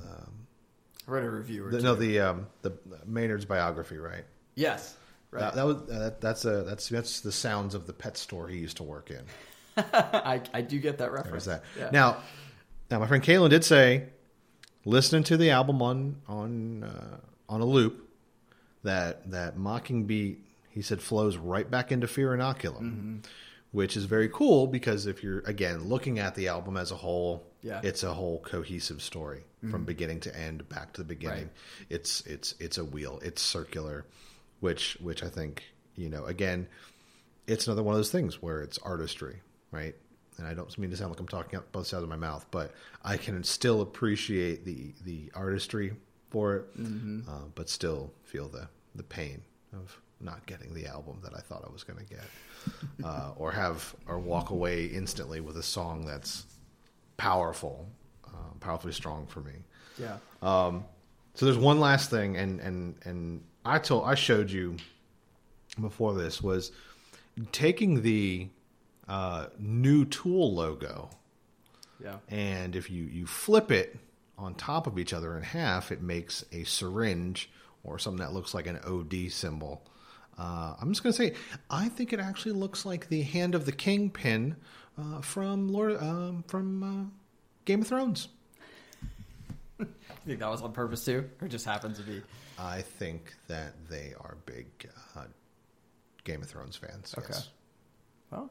I read a review or the two. no the um, the Maynard's biography, right? Yes. Right. That, that was uh, that, that's a that's that's the sounds of the pet store he used to work in. I, I do get that There's reference. that. Yeah. Now, now my friend Kaylin did say, listening to the album on on uh, on a loop, that that Mockingbeat he said flows right back into Fear Inoculum, Mm-hmm. Which is very cool because if you're again looking at the album as a whole, Yeah. Mm-hmm. it's a whole cohesive story from beginning to end, back to the beginning. Right. It's it's it's a wheel. It's circular, which which I think you know again it's another one of those things where it's artistry, right? And I don't mean to sound like I'm talking out both sides of my mouth, but I can still appreciate the the artistry for it, uh, but still feel the the pain of not getting the album that I thought I was going to get, uh, or have or walk away instantly with a song that's powerful, uh, powerfully strong for me. Yeah. So there's one last thing, and and and I told I showed you before this was taking the uh, new Tool logo, Yeah. and if you you flip it on top of each other in half, it makes a syringe or something that looks like an OD symbol. Uh, I'm just going to say, I think it actually looks like the hand of the king pin uh, from Lord um, from uh, Game of Thrones. You think that was on purpose too, or just happens to be? I think that they are big uh, Game of Thrones fans. Okay. Yes. Well,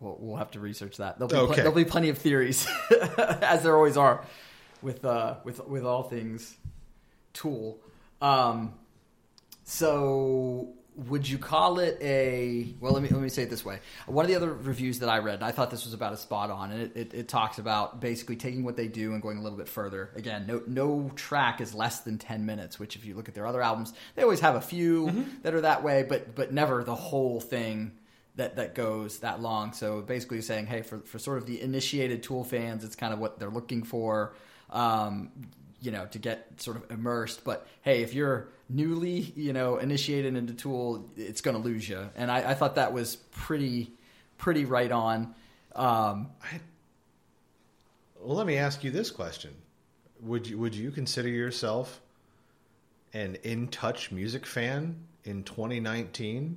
we'll, we'll have to research that. There'll be, pl- there'll be plenty of theories, as there always are, with uh, with with all things Tool. Um, so, would you call it a? Well, let me let me say it this way. One of the other reviews that I read, I thought this was about a spot on, and it, it, it talks about basically taking what they do and going a little bit further. Again, no no track is less than ten minutes. Which, if you look at their other albums, they always have a few that are that way, but but never the whole thing that that goes that long. So basically saying, hey, for for sort of the initiated Tool fans, it's kind of what they're looking for. Um, you know, to get sort of immersed. But hey, if you're newly, you know, initiated into Tool, it's going to lose you. And I, I thought that was pretty, pretty right on. Um, Well, let me ask you this question: Would you would you consider yourself an in touch music fan in 2019?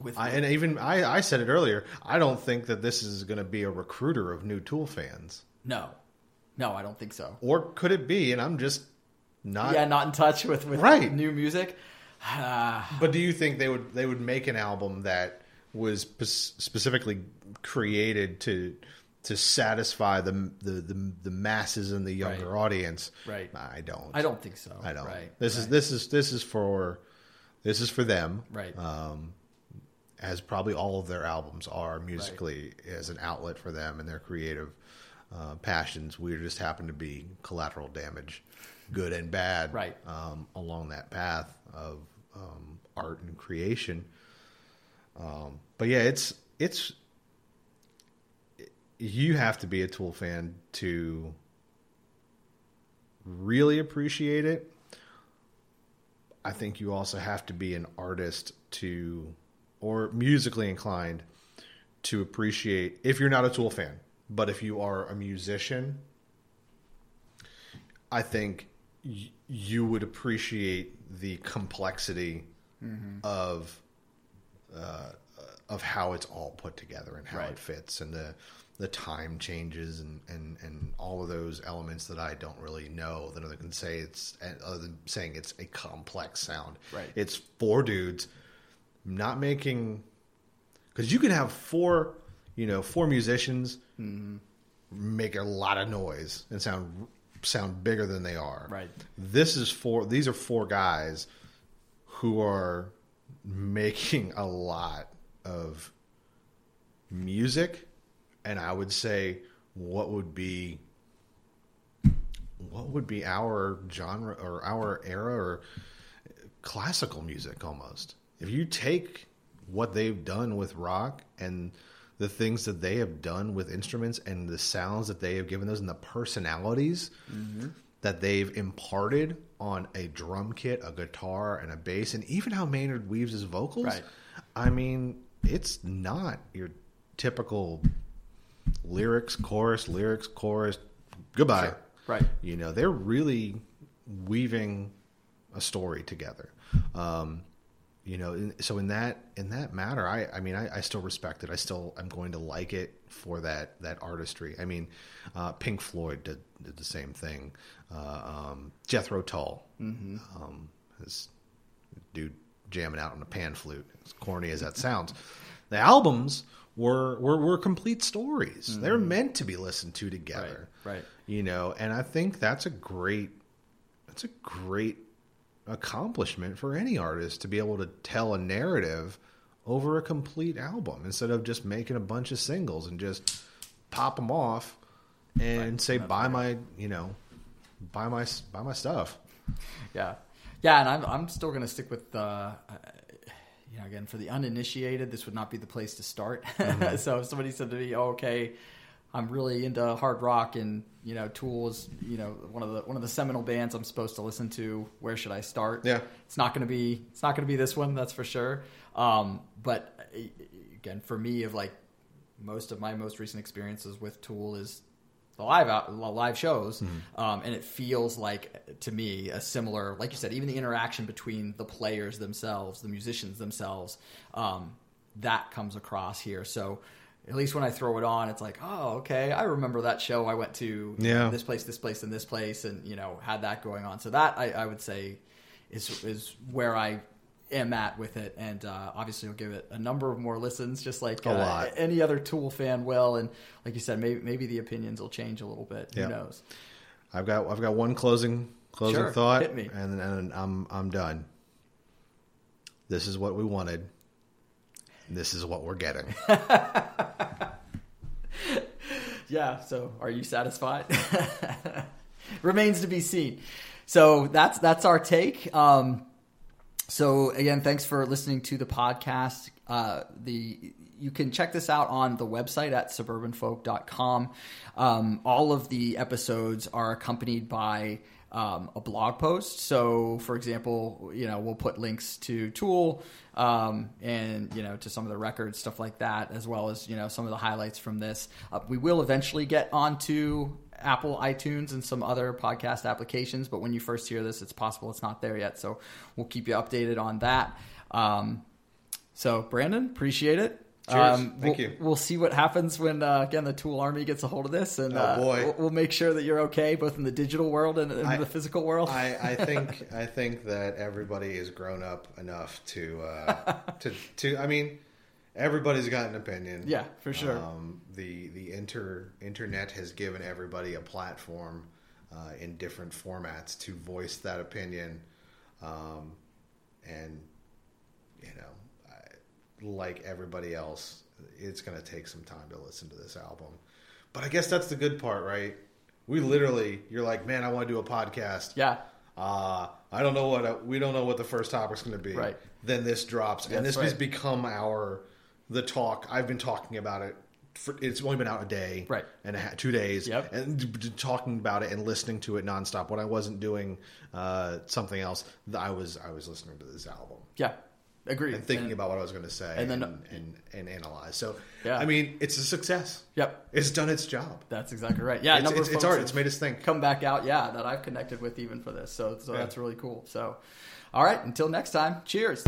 with I, and even I, I said it earlier. I don't think that this is going to be a recruiter of new Tool fans, no, no, I don't think so. or could it be? And I'm just not. yeah, not in touch with with Right. new music. But do you think they would they would make an album that was specifically created to to satisfy the the the, the masses and the younger Right. audience? Right. I don't. I don't think so. I don't. Right. This is this is this is for this is for them. Right. Um, as probably all of their albums are musically as an outlet for them and their creative uh, passions. We just happen to be collateral damage, good and bad. Right. Um, along that path of um, art and creation. Um, but yeah, it's it's you have to be a Tool fan to really appreciate it. I think you also have to be an artist to, or musically inclined to appreciate, if you're not a Tool fan, but if you are a musician, I think y- you would appreciate the complexity Mm-hmm. of uh, of how it's all put together and how Right. it fits and the the time changes and, and, and all of those elements that I don't really know that other can say it's other than saying it's a complex sound. Right. It's four dudes not making because you can have four you know four musicians Mm-hmm. make a lot of noise and sound sound bigger than they are. Right. This is four. These are four guys who are making a lot of music, and I would say what would be what would be our genre or our era or classical music almost. If you take what they've done with rock and the things that they have done with instruments and the sounds that they have given those and the personalities that they've imparted on a drum kit, a guitar, and a bass, and even how Maynard weaves his vocals. Right. I mean, it's not your typical lyrics, chorus, lyrics, chorus, goodbye. Sure. Right. You know, they're really weaving a story together. Um, you know, so in that in that matter, I I mean, I, I still respect it. I still I'm going to like it for that that artistry. I mean, uh, Pink Floyd did, did the same thing. Uh, um, Jethro Tull, um, this dude jamming out on a pan flute, as corny as that sounds. The albums were were, were complete stories. They're meant to be listened to together Right, right. you know and i think that's a great that's a great accomplishment for any artist to be able to tell a narrative over a complete album instead of just making a bunch of singles and just pop them off and say buy my you know buy my buy my stuff. Yeah, yeah, and I'm I'm still gonna stick with uh, uh, you know again for the uninitiated, this would not be the place to start. so if somebody said to me, oh, "Okay, I'm really into hard rock and you know Tool is you know one of the one of the seminal bands I'm supposed to listen to," where should I start? Yeah. it's not gonna be it's not gonna be this one, that's for sure. Um, but again, for me, of like most of my most recent experiences with Tool is the live out the live shows, um, and it feels like to me a similar, like you said, even the interaction between the players themselves, the musicians themselves, um, that comes across here. So. At least when I throw it on, it's like, oh, okay, I remember that show I went to. Yeah. this place, this place, and this place, and you know had that going on. So that I, I would say is is where I am at with it, and uh, obviously I'll give it a number of more listens, just like A uh, any other Tool fan will. And like you said, maybe maybe the opinions will change a little bit. Yeah. Who knows? i've got i've got one closing closing Sure, thought and and i'm i'm done this is what we wanted this is what we're getting Yeah. So, are you satisfied? Remains to be seen. So that's that's our take. Um, so again, thanks for listening to the podcast. Uh, the you can check this out on the website at suburbanfolk.com. Um, all of the episodes are accompanied by um, a blog post. So, for example, you know we'll put links to Tool um, and you know to some of the records, stuff like that, as well as you know some of the highlights from this. Uh, we will eventually get onto Apple iTunes and some other podcast applications. But when you first hear this, it's possible it's not there yet. So we'll keep you updated on that. Um, so Brandon, appreciate it. Cheers. Um, Thank we'll, you. We'll see what happens when uh, again the Tool Army gets a hold of this, and Oh, uh, boy. we'll, we'll make sure that you're okay both in the digital world and in I- the physical world. I, I think I think that everybody is grown up enough to uh, to to. I mean, everybody's got an opinion. Yeah, for sure. Um, the the inter internet has given everybody a platform uh, in different formats to voice that opinion, um, and you know, like everybody else, it's going to take some time to listen to this album. But I guess that's the good part, right? We literally, you're like, man, I want to do a podcast. yeah, Uh, I don't know what we don't know what the first topic's going to be. Right. Then this drops, and That's this has become our the talk. I've been talking about it. For, it's only been out a day, Right. and a two days, Yep. and talking about it and listening to it nonstop. When I wasn't doing uh, something else, I was I was listening to this album. yeah, Agreed. and thinking And- about what I was going to say and and, then- and, and, analyze. So, Yeah. I mean, it's a success. Yep. It's done its job. That's exactly right. Yeah, It's, it's, it's art. It's made us think. come back out. Yeah, that I've connected with even for this. So, so Yeah. that's really cool. So, all right. Until next time. Cheers.